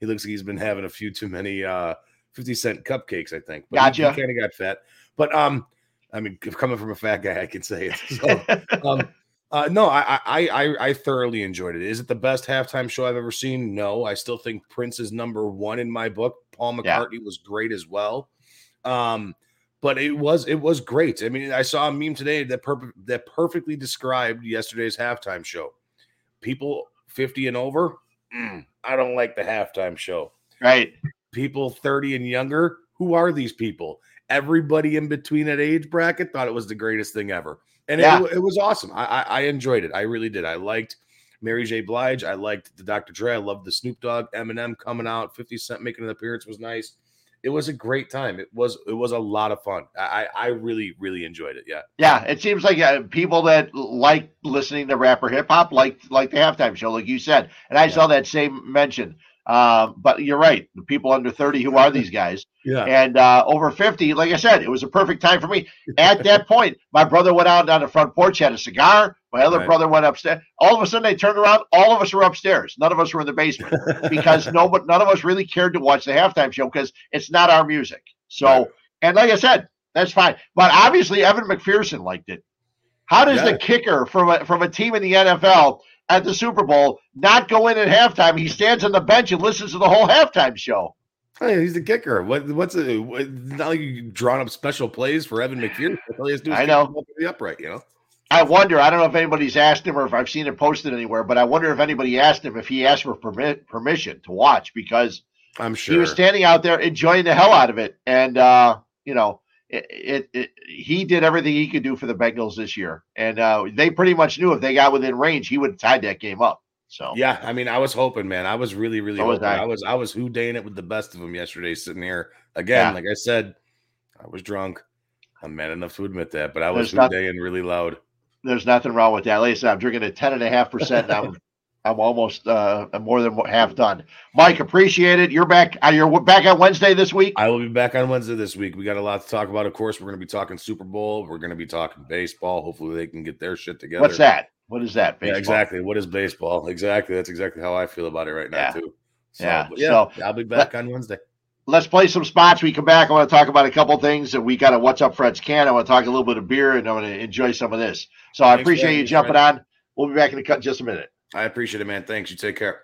He looks like he's been having a few too many uh, 50 cent cupcakes, I think. But gotcha. He, he kind of got fat. But um, I mean, coming from a fat guy, I can say it. *laughs* So, um, uh, no, I, I I I thoroughly enjoyed it. Is it the best halftime show I've ever seen? No, I still think Prince is number one in my book. Paul McCartney yeah. was great as well. Um, but it was it was great. I mean, I saw a meme today that per- that perfectly described yesterday's halftime show. People 50 and over, mm, I don't like the halftime show. Right people 30 and younger, who are these people? Everybody in between that age bracket thought it was the greatest thing ever. And yeah. it, it, was awesome. I, I, I enjoyed it. I really did. I liked Mary J. Blige. I liked the Dr. Dre. I loved the Snoop Dogg, Eminem coming out, 50 Cent making an appearance was nice. It was a great time. It was it was a lot of fun. I I really really enjoyed it. Yeah. Yeah, it seems like uh, people that like listening to rapper hip hop like like the halftime show, like you said. And I yeah. saw that same mention. Um, but you're right. The people under 30 who are these guys. yeah. And uh, over 50, like I said, it was a perfect time for me. *laughs* At that point, my brother went out on the front porch, had a cigar. My other right. brother went upstairs. All of a sudden, they turned around. All of us were upstairs. None of us were in the basement *laughs* because no, but none of us really cared to watch the halftime show because it's not our music. So, right. and like I said, that's fine. But obviously, Evan McPherson liked it. How does yeah. the kicker from a, from a team in the NFL at the Super Bowl not go in at halftime. He stands on the bench and listens to the whole halftime show. Hey, he's the kicker. What, what's it? What, not like you drawn up special plays for Evan McPherson. I know. The upright, you know. I wonder. I don't know if anybody's asked him or if I've seen it posted anywhere, but I wonder if anybody asked him if he asked for permit, permission to watch because I'm sure he was standing out there enjoying the hell out of it, and uh, you know, it, it, he did everything he could do for the Bengals this year, and uh, they pretty much knew if they got within range, he would have tied that game up. So yeah, I mean, I was hoping, man. I was really, really so hoping. Was I. I. was, I was houdaying it with the best of them yesterday, sitting here again. Yeah. Like I said, I was drunk. I'm man enough to admit that, but I was houdaying really loud. There's nothing wrong with that. Like I said, I'm drinking at ten and a half percent. I'm I'm almost uh, more than half done. Mike, appreciate it. You're back. You're back on Wednesday this week. I will be back on Wednesday this week. We got a lot to talk about. Of course, we're going to be talking Super Bowl. We're going to be talking baseball. Hopefully, they can get their shit together. What's that? What is that? Yeah, exactly. What is baseball? Exactly. That's exactly how I feel about it right now Yeah. too. So, Yeah. yeah. So, I'll be back on Wednesday. let's play some spots. We come back. I want to talk about a couple things that we got a What's Up Fred's Can. I want to talk a little bit of beer and I want to enjoy some of this. So I Thanks for appreciate you jumping on. We'll be back in a cut just a minute. I appreciate it, man. Thanks. You take care.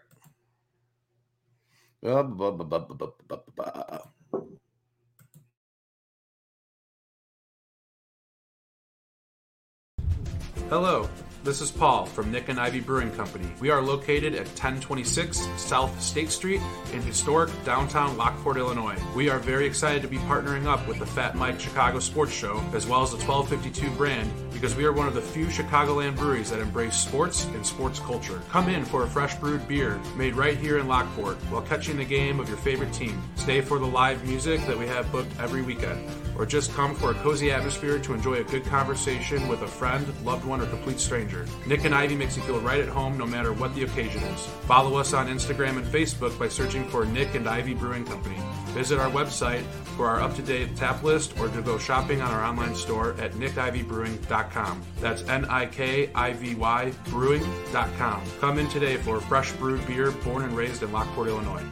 Hello, this is Paul from Nick and Ivy Brewing Company. We are located at 1026 South State Street in historic downtown Lockport, Illinois. We are very excited to be partnering up with the Fat Mike Chicago Sports Show, as well as the 1252 brand because we are one of the few Chicagoland breweries that embrace sports and sports culture. Come in for a fresh brewed beer made right here in Lockport while catching the game of your favorite team. Stay for the live music that we have booked every weekend or just come for a cozy atmosphere to enjoy a good conversation with a friend, loved one, or complete stranger. Nick and Ivy makes you feel right at home no matter what the occasion is. Follow us on Instagram and Facebook by searching for Nick and Ivy Brewing Company. Visit our website for our up to date tap list or to go shopping on our online store at nikivybrewing.com. That's N I K I V Y brewing.com. Come in today for a fresh brewed beer born and raised in Lockport, Illinois.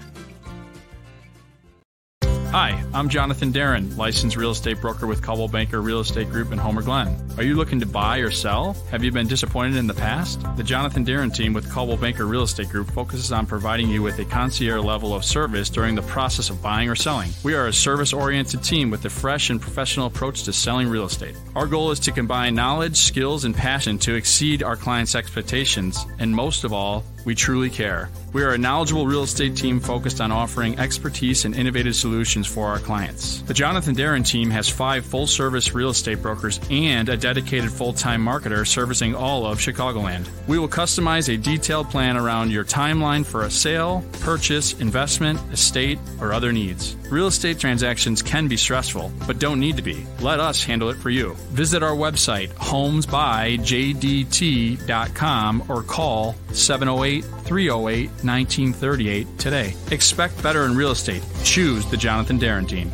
Hi, I'm Jonathan Darren, licensed real estate broker with Coldwell Banker Real Estate Group in Homer Glen. Are you looking to buy or sell? Have you been disappointed in the past? The Jonathan Darren team with Coldwell Banker Real Estate Group focuses on providing you with a concierge level of service during the process of buying or selling. We are a service oriented team with a fresh and professional approach to selling real estate. Our goal is to combine knowledge, skills, and passion to exceed our clients' expectations, and most of all, we truly care. We are a knowledgeable real estate team focused on offering expertise and innovative solutions for our clients. The Jonathan Darren team has five full service real estate brokers and a dedicated full time marketer servicing all of Chicagoland. We will customize a detailed plan around your timeline for a sale, purchase, investment, estate, or other needs. Real estate transactions can be stressful, but don't need to be. Let us handle it for you. Visit our website, homesbyjdt.com, or call 708 308 1938 today. Expect better in real estate. Choose the Jonathan Darren team.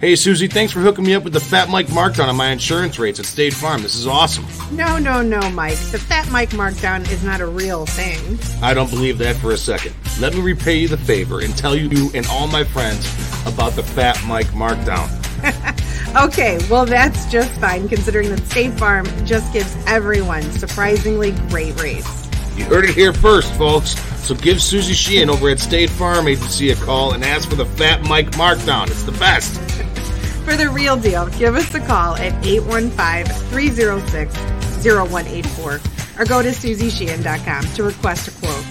Hey, Susie, thanks for hooking me up with the Fat Mike markdown on my insurance rates at State Farm. This is awesome. No, no, no, Mike. The Fat Mike markdown is not a real thing. I don't believe that for a second. Let me repay you the favor and tell you and all my friends about the Fat Mike markdown. *laughs* Okay, well, that's just fine considering that State Farm just gives everyone surprisingly great rates. You heard it here first, folks. So give Susie Sheehan over at State Farm Agency a call and ask for the Fat Mike markdown. It's the best. For the real deal, give us a call at 815-306-0184 or go to SusieSheehan.com to request a quote.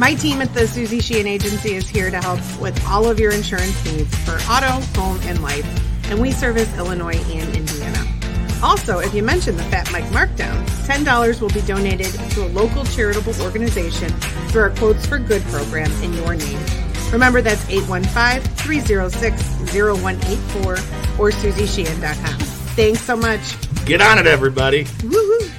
My team at the Susie Sheehan Agency is here to help with all of your insurance needs for auto, home, and life, and we service Illinois and Indiana. Also, if you mention the Fat Mike Markdown, $10 will be donated to a local charitable organization through our Quotes for Good program in your name. Remember, that's 815-306-0184 or SusieSheehan.com. Thanks so much. Get on it, everybody. Woohoo!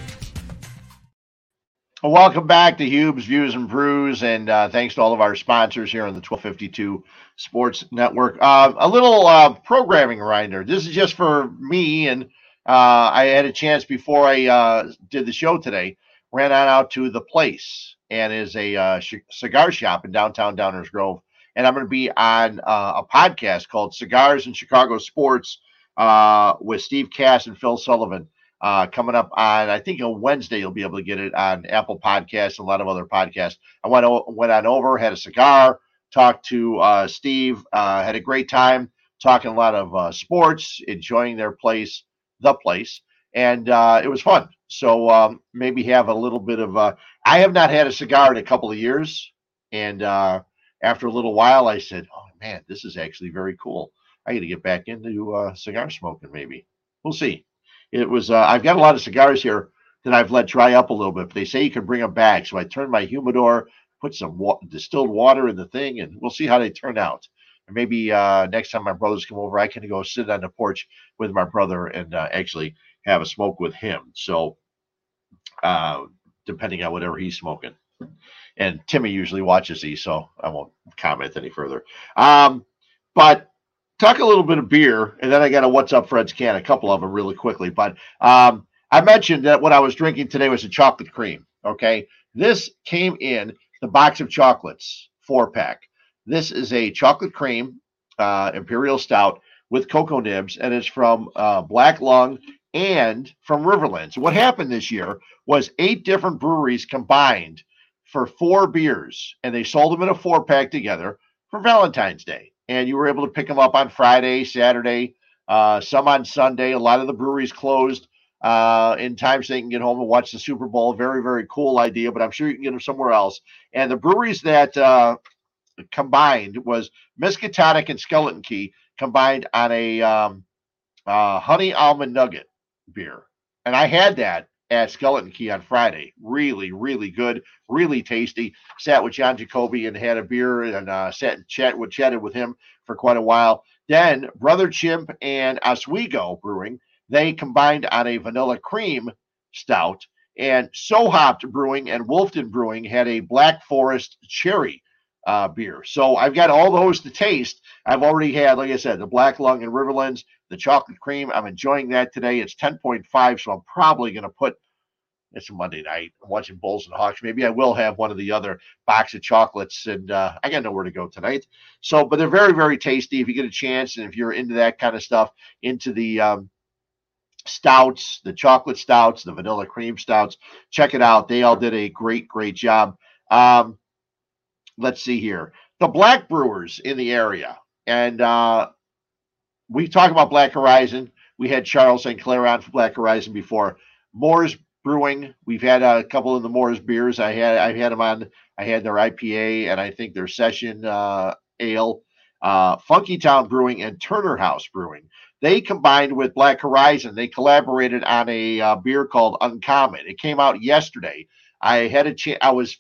Well, welcome back to Hueb's Views and Brews, and uh, thanks to all of our sponsors here on the 1252 Sports Network. Uh, a little uh, programming reminder. This is just for me, and uh, I had a chance before I uh, did the show today. Ran on out to the place, and is a uh, sh- cigar shop in downtown Downers Grove, and I'm going to be on uh, a podcast called Cigars in Chicago Sports uh, with Steve Cass and Phil Sullivan uh, coming up on I think on Wednesday you'll be able to get it on Apple Podcasts and a lot of other podcasts. I went o- went on over, had a cigar, talked to uh, Steve, uh, had a great time talking a lot of uh, sports, enjoying their place, the place, and it was fun. So um, maybe have a little bit of. I have not had a cigar in a couple of years, and uh, after a little while, I said, "Oh man, this is actually very cool. I got to get back into uh, cigar smoking. Maybe we'll see." it was uh, I've got a lot of cigars here that I've let dry up a little bit. But they say you can bring them back, so I turned my humidor, put some wa- distilled water in the thing, and we'll see how they turn out. And maybe uh, next time my brothers come over, I can go sit on the porch with my brother and uh, actually have a smoke with him. So, uh, depending on whatever he's smoking. And Timmy usually watches these, so I won't comment any further. Um, but talk a little bit of beer, and then I got a What's Up Fred's can, a couple of them really quickly. But um, I mentioned that what I was drinking today was a chocolate cream. Okay. This came in the box of chocolates, four pack. This is a chocolate cream uh, imperial stout with cocoa nibs, and it's from uh, Black Lung and from Riverlands. What happened this year was eight different breweries combined for four beers, and they sold them in a four pack together for Valentine's Day. And you were able to pick them up on Friday, Saturday, uh, some on Sunday. A lot of the breweries closed uh, in time so they can get home and watch the Super Bowl. Very, very cool idea, but I'm sure you can get them somewhere else. And the breweries that uh, combined was Miskatonic and Skeleton Key combined on a um, uh, honey almond nugget beer. And I had that at Skeleton Key on Friday. Really, really good, really tasty. Sat with John Jacoby and had a beer and uh, sat and chat with chatted with him for quite a while. Then Brother Chimp and Oswego Brewing they combined on a vanilla cream stout. And So Hopped Brewing and Wolfton Brewing had a Black Forest cherry uh, beer. So I've got all those to taste. I've already had, like I said, the Black Lung and Riverlands, the chocolate cream. I'm enjoying that today. It's 10.5, so I'm probably going to put it's a Monday night. I'm watching Bulls and Hawks. Maybe I will have one of the other box of chocolates, and uh, I got nowhere to go tonight. So, but they're very, very tasty if you get a chance, and if you're into that kind of stuff, into the um, stouts, the chocolate stouts, the vanilla cream stouts. Check it out. They all did a great, great job. Um, let's see here. The black brewers in the area. And uh, we talk about Black Horizon. We had Charles St. Clair on for Black Horizon before. Moore's Brewing. We've had a couple of the Moore's beers. I had I've had them on. I had their IPA and I think their session uh, ale. Uh, Funky Town Brewing and Turner House Brewing. They combined with Black Horizon. They collaborated on a uh, beer called Uncommon. It came out yesterday. I had a chance. I was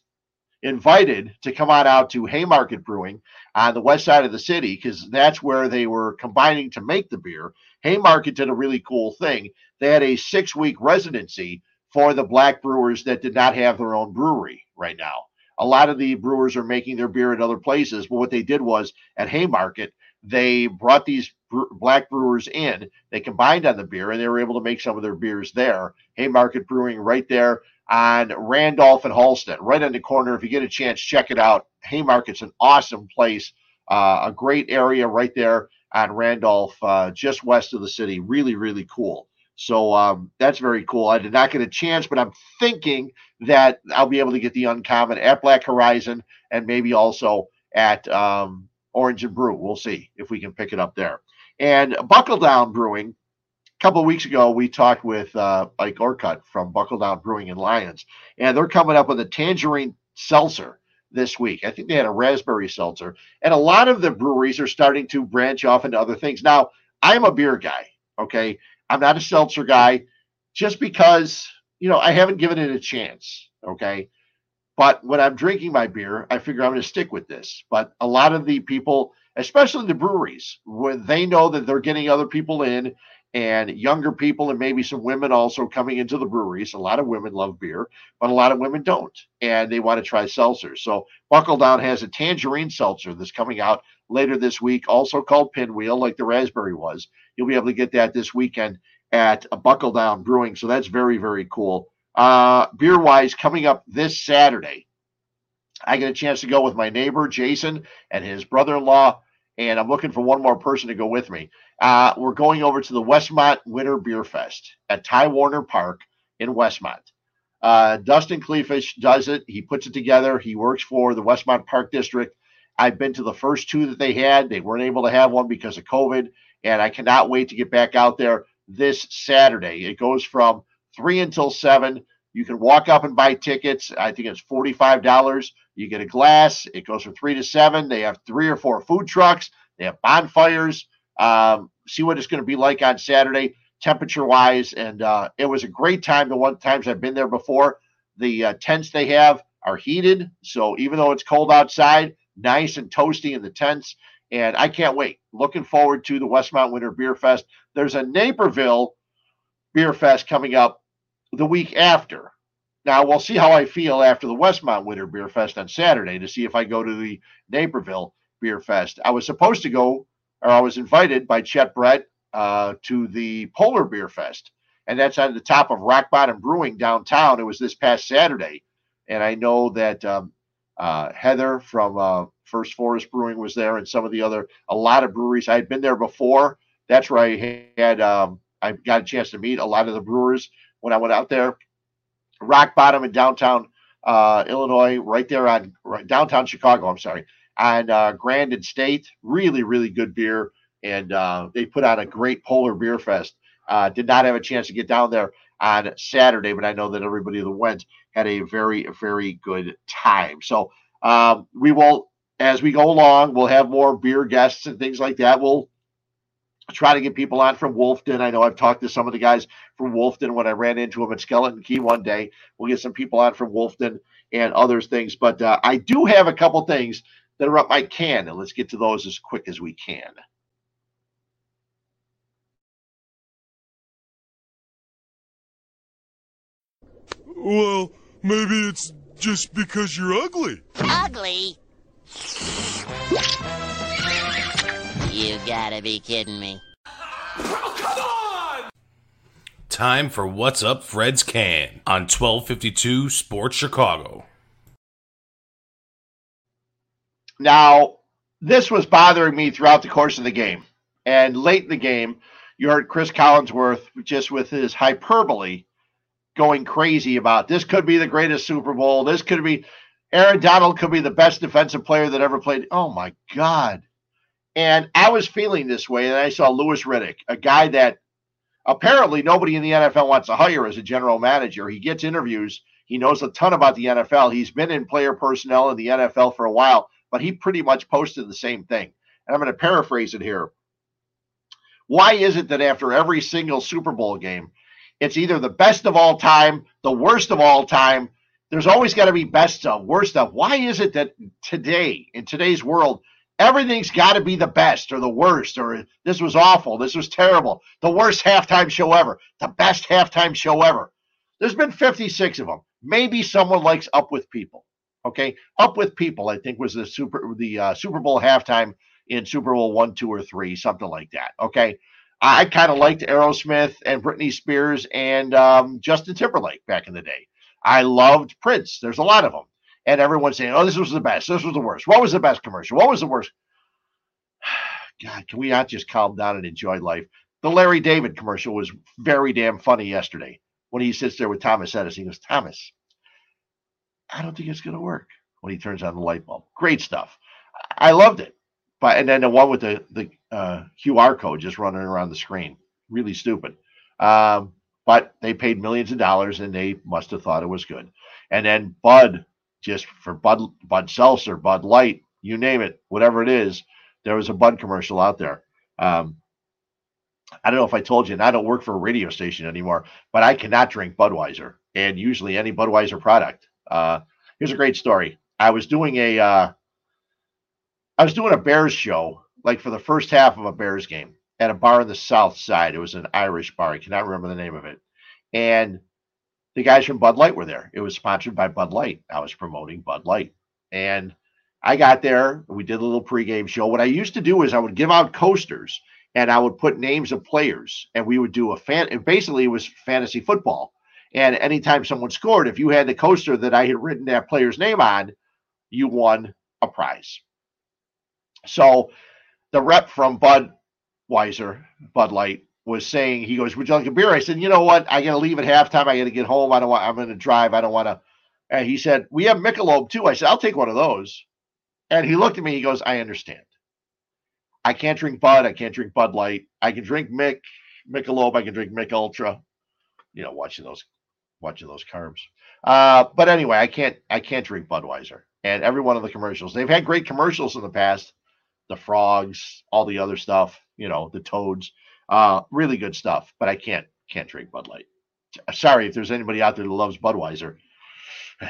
invited to come on out to Haymarket Brewing on the west side of the city because that's where they were combining to make the beer. Haymarket did a really cool thing. They had a six week residency for the black brewers that did not have their own brewery right now. A lot of the brewers are making their beer at other places, but what they did was at Haymarket, they brought these black brewers in. They combined on the beer, and they were able to make some of their beers there. Haymarket Brewing, right there on Randolph and Halsted, right on the corner. If you get a chance, check it out. Haymarket's an awesome place, uh, a great area right there on Randolph, uh, just west of the city. Really, really cool. So um, that's very cool. I did not get a chance, but I'm thinking that I'll be able to get the uncommon at Black Horizon and maybe also at um, Orange and Brew. We'll see if we can pick it up there. And Buckle Down Brewing, couple of weeks ago, we talked with uh, Mike Orcutt from Buckle Down Brewing in Lyons, and they're coming up with a tangerine seltzer this week. I think they had a raspberry seltzer, and a lot of the breweries are starting to branch off into other things. Now, I'm a beer guy, okay? I'm not a seltzer guy just because, you know, I haven't given it a chance, okay? But when I'm drinking my beer, I figure I'm going to stick with this. But a lot of the people, especially the breweries, when they know that they're getting other people in and younger people and maybe some women also coming into the breweries. A lot of women love beer, but a lot of women don't, and they want to try seltzers. So Buckle Down has a tangerine seltzer that's coming out later this week, also called Pinwheel, like the raspberry was. You'll be able to get that this weekend at Buckle Down Brewing. So that's very, very cool. Uh, beer wise, coming up this Saturday, I get a chance to go with my neighbor Jason and his brother-in-law, and I'm looking for one more person to go with me. Uh, we're going over to the Westmont Winter Beer Fest at Ty Warner Park in Westmont. Uh, Dustin Cleafish does it. He puts it together. He works for the Westmont Park District. I've been to the first two that they had. They weren't able to have one because of COVID, and I cannot wait to get back out there this Saturday. It goes from three until seven. You can walk up and buy tickets. I think it's $45. You get a glass. It goes from three to seven. They have three or four food trucks. They have bonfires. Um, see what it's going to be like on Saturday, temperature wise. And uh, it was a great time. The one times I've been there before, the uh, tents they have are heated. So even though it's cold outside, nice and toasty in the tents. And I can't wait. Looking forward to the Westmont Winter Beer Fest. There's a Naperville Beer Fest coming up the week after. Now we'll see how I feel after the Westmont Winter Beer Fest on Saturday to see if I go to the Naperville Beer Fest. I was supposed to go, or I was invited by Chet Brett uh, to the Polar Beer Fest, and that's on the top of Rock Bottom Brewing downtown. It was this past Saturday, and I know that um, uh, Heather from uh, First Forest Brewing was there, and some of the other a lot of breweries. I had been there before. That's where I had um, I got a chance to meet a lot of the brewers when I went out there. Rock Bottom in downtown uh, Illinois, right there on right, downtown Chicago. I'm sorry, on uh, Grand and State. Really, really good beer, and uh, they put on a great Polar Beer Fest. Uh, did not have a chance to get down there on Saturday, but I know that everybody that went had a very, very good time. So um, we will, as we go along, we'll have more beer guests and things like that. We'll try to get people on from Wolfton. I know I've talked to some of the guys from Wolfton when I ran into them at Skeleton Key one day. We'll get some people on from Wolfton and other things. But uh, I do have a couple things that are up my can, and let's get to those as quick as we can. Well, maybe it's just because you're ugly. Ugly? You gotta be kidding me. Come on! Time for What's Up Fred's Can on 1252 Sports Chicago. Now, this was bothering me throughout the course of the game. And late in the game, you heard Cris Collinsworth just with his hyperbole going crazy about this could be the greatest Super Bowl. This could be Aaron Donald could be the best defensive player that ever played. Oh my God. And I was feeling this way, and I saw Louis Riddick, a guy that apparently nobody in the NFL wants to hire as a general manager. He gets interviews. He knows a ton about the NFL. He's been in player personnel in the NFL for a while, but he pretty much posted the same thing. And I'm going to paraphrase it here. Why is it that after every single Super Bowl game, it's either the best of all time, the worst of all time? There's always got to be best of, worst of. Why is it that today, in today's world, everything's got to be the best or the worst or this was awful this was terrible. The worst halftime show ever. The best halftime show ever. There's been 56 of them maybe someone likes up with people okay? Up with people i think was the super the uh, super bowl halftime in super bowl one two or three something like that okay? I kind of liked aerosmith and britney spears and um, justin timberlake back in the day. I loved prince. There's a lot of them and everyone's saying, "Oh, this was the best. This was the worst. What was the best commercial? What was the worst?" *sighs* God, can we not just calm down and enjoy life? The Larry David commercial was very damn funny yesterday when he sits there with Thomas Edison. He goes, "Thomas, I don't think it's going to work." When he turns on the light bulb, great stuff. I loved it. But and then the one with the the uh, QR code just running around the screen, really stupid. Um, but they paid millions of dollars and they must have thought it was good. And then Bud just for Bud Bud Seltzer, Bud Light, you name it, whatever it is. There was a Bud commercial out there. Um, I don't know if I told you, and I don't work for a radio station anymore, but I cannot drink Budweiser and usually any Budweiser product. Uh, here's a great story. I was doing a uh, I was doing a Bears show, like for the first half of a Bears game at a bar on the South Side. It was an Irish bar. I cannot remember the name of it. And the guys from Bud Light were there. It was sponsored by Bud Light. I was promoting Bud Light. And I got there. We did a little pregame show. What I used to do is I would give out coasters and I would put names of players and we would do a fan. Basically, it was fantasy football. And anytime someone scored, if you had the coaster that I had written that player's name on, you won a prize. So the rep from Budweiser, Bud Light, was saying, he goes, Would you like a beer? I said, You know what? I got to leave at halftime. I got to get home. I don't want, I'm going to drive. I don't want to. And he said, We have Michelob too. I said, I'll take one of those. And he looked at me. He goes, I understand. I can't drink Bud. I can't drink Bud Light. I can drink Mick, Michelob. I can drink Mick Ultra. You know, watching those, watching those carbs. Uh, but anyway, I can't, I can't drink Budweiser. And every one of the commercials, they've had great commercials in the past. The frogs, all the other stuff, you know, the toads. Uh, really good stuff, but I can't can't drink Bud Light. Sorry if there's anybody out there that loves Budweiser. *sighs*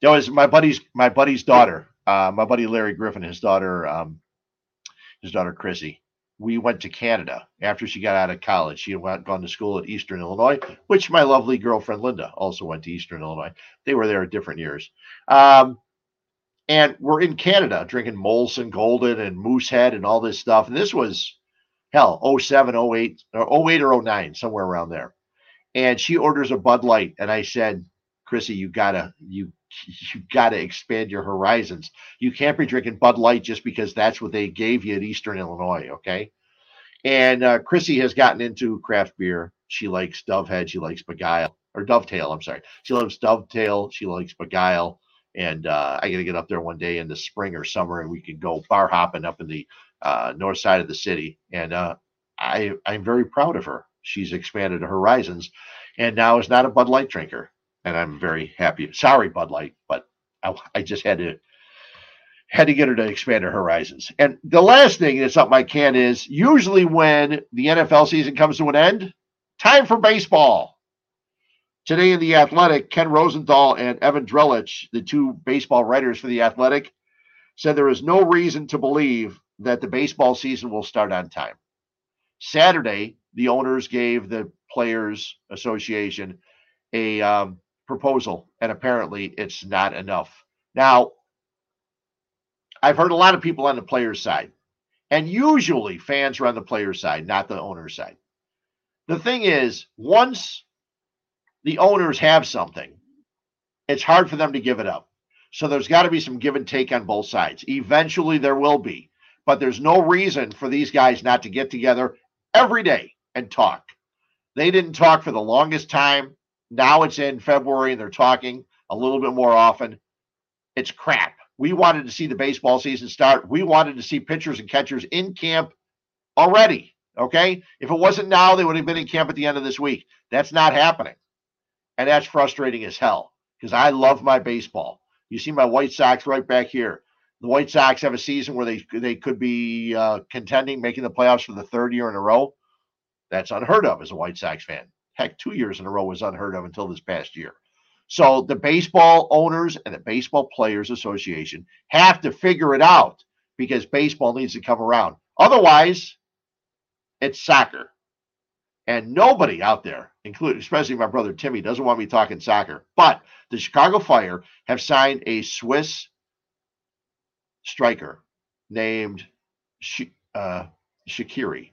There was my buddy's my buddy's daughter, uh, my buddy Larry Griffin, his daughter. Um, his daughter Chrissy. We went to Canada after she got out of college. She had went, gone to school at Eastern Illinois, which my lovely girlfriend Linda also went to Eastern Illinois. They were there at different years. Um, and we're in Canada drinking Molson Golden and Moosehead and all this stuff. And this was hell 07, 08, or 08 or 09, somewhere around there. And she orders a Bud Light. And I said, Chrissy, you gotta you *laughs* you gotta expand your horizons. You can't be drinking Bud Light just because that's what they gave you at Eastern Illinois, okay? And uh, Chrissy has gotten into craft beer. She likes Dovehead. She likes Begyle or Dovetail. I'm sorry. She loves Dovetail. She likes Begyle. And uh, I got to get up there one day in the spring or summer, and we can go bar hopping up in the uh, north side of the city. And uh, I I'm very proud of her. She's expanded her horizons, and now is not a Bud Light drinker and I'm very happy. Sorry, Bud Light, but I, I, just had to had to get her to expand her horizons. And the last thing that's up my can is usually when the NFL season comes to an end, time for baseball. Today in the Athletic, Ken Rosenthal and Evan Drellich, the two baseball writers for the Athletic, said there is no reason to believe that the baseball season will start on time. Saturday, the owners gave the Players Association a um, proposal, and apparently it's not enough. Now, I've heard a lot of people on the player's side, and usually fans are on the player's side, not the owner's side. The thing is, once the owners have something, it's hard for them to give it up. So there's got to be some give and take on both sides. Eventually, there will be, but there's no reason for these guys not to get together every day and talk. They didn't talk for the longest time. Now it's in February and they're talking a little bit more often. It's crap. We wanted to see the baseball season start. We wanted to see pitchers and catchers in camp already. Okay. If it wasn't now, they would have been in camp at the end of this week. That's not happening. And that's frustrating as hell because I love my baseball. You see my White Sox right back here. The White Sox have a season where they they could be uh, contending, making the playoffs for the third year in a row. That's unheard of as a White Sox fan. Heck, two years in a row was unheard of until this past year. So the baseball owners and the Baseball Players Association have to figure it out because baseball needs to come around. Otherwise, it's soccer. And nobody out there, including especially my brother Timmy, doesn't want me talking soccer. But the Chicago Fire have signed a Swiss striker named Sh- uh, Shaqiri.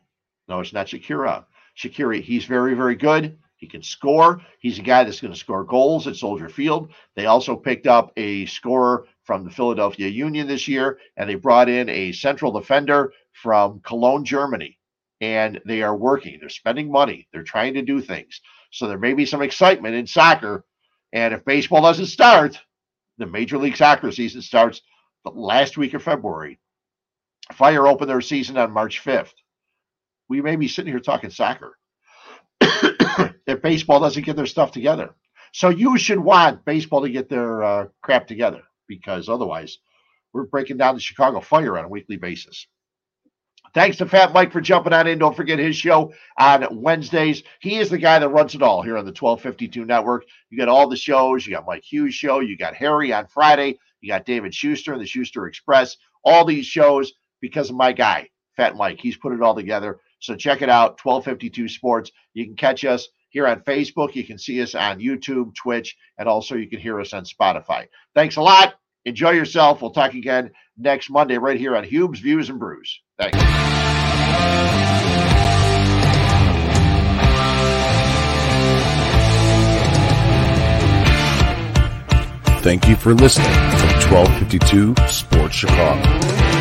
No, it's not Shakira. Shaqiri, he's very, very good. He can score. He's a guy that's going to score goals at Soldier Field. They also picked up a scorer from the Philadelphia Union this year, and they brought in a central defender from Cologne, Germany. And they are working. They're spending money. They're trying to do things. So there may be some excitement in soccer. And if baseball doesn't start, the Major League Soccer season starts the last week of February. Fire open their season on March 5th we may be sitting here talking soccer *coughs* if baseball doesn't get their stuff together. So you should want baseball to get their uh, crap together because otherwise we're breaking down the Chicago Fire on a weekly basis. Thanks to Fat Mike for jumping on in. Don't forget his show on Wednesdays. He is the guy that runs it all here on the 1252 network. You got all the shows. You got Mike Hughes' show. You got Harry on Friday. You got David Schuster, and the Schuster Express. All these shows because of my guy, Fat Mike. He's put it all together. So check it out, 1252 Sports. You can catch us here on Facebook. You can see us on YouTube, Twitch, and also you can hear us on Spotify. Thanks a lot. Enjoy yourself. We'll talk again next Monday right here on Hueb's Views and Brews. Thanks. Thank you for listening to 1252 Sports Chicago.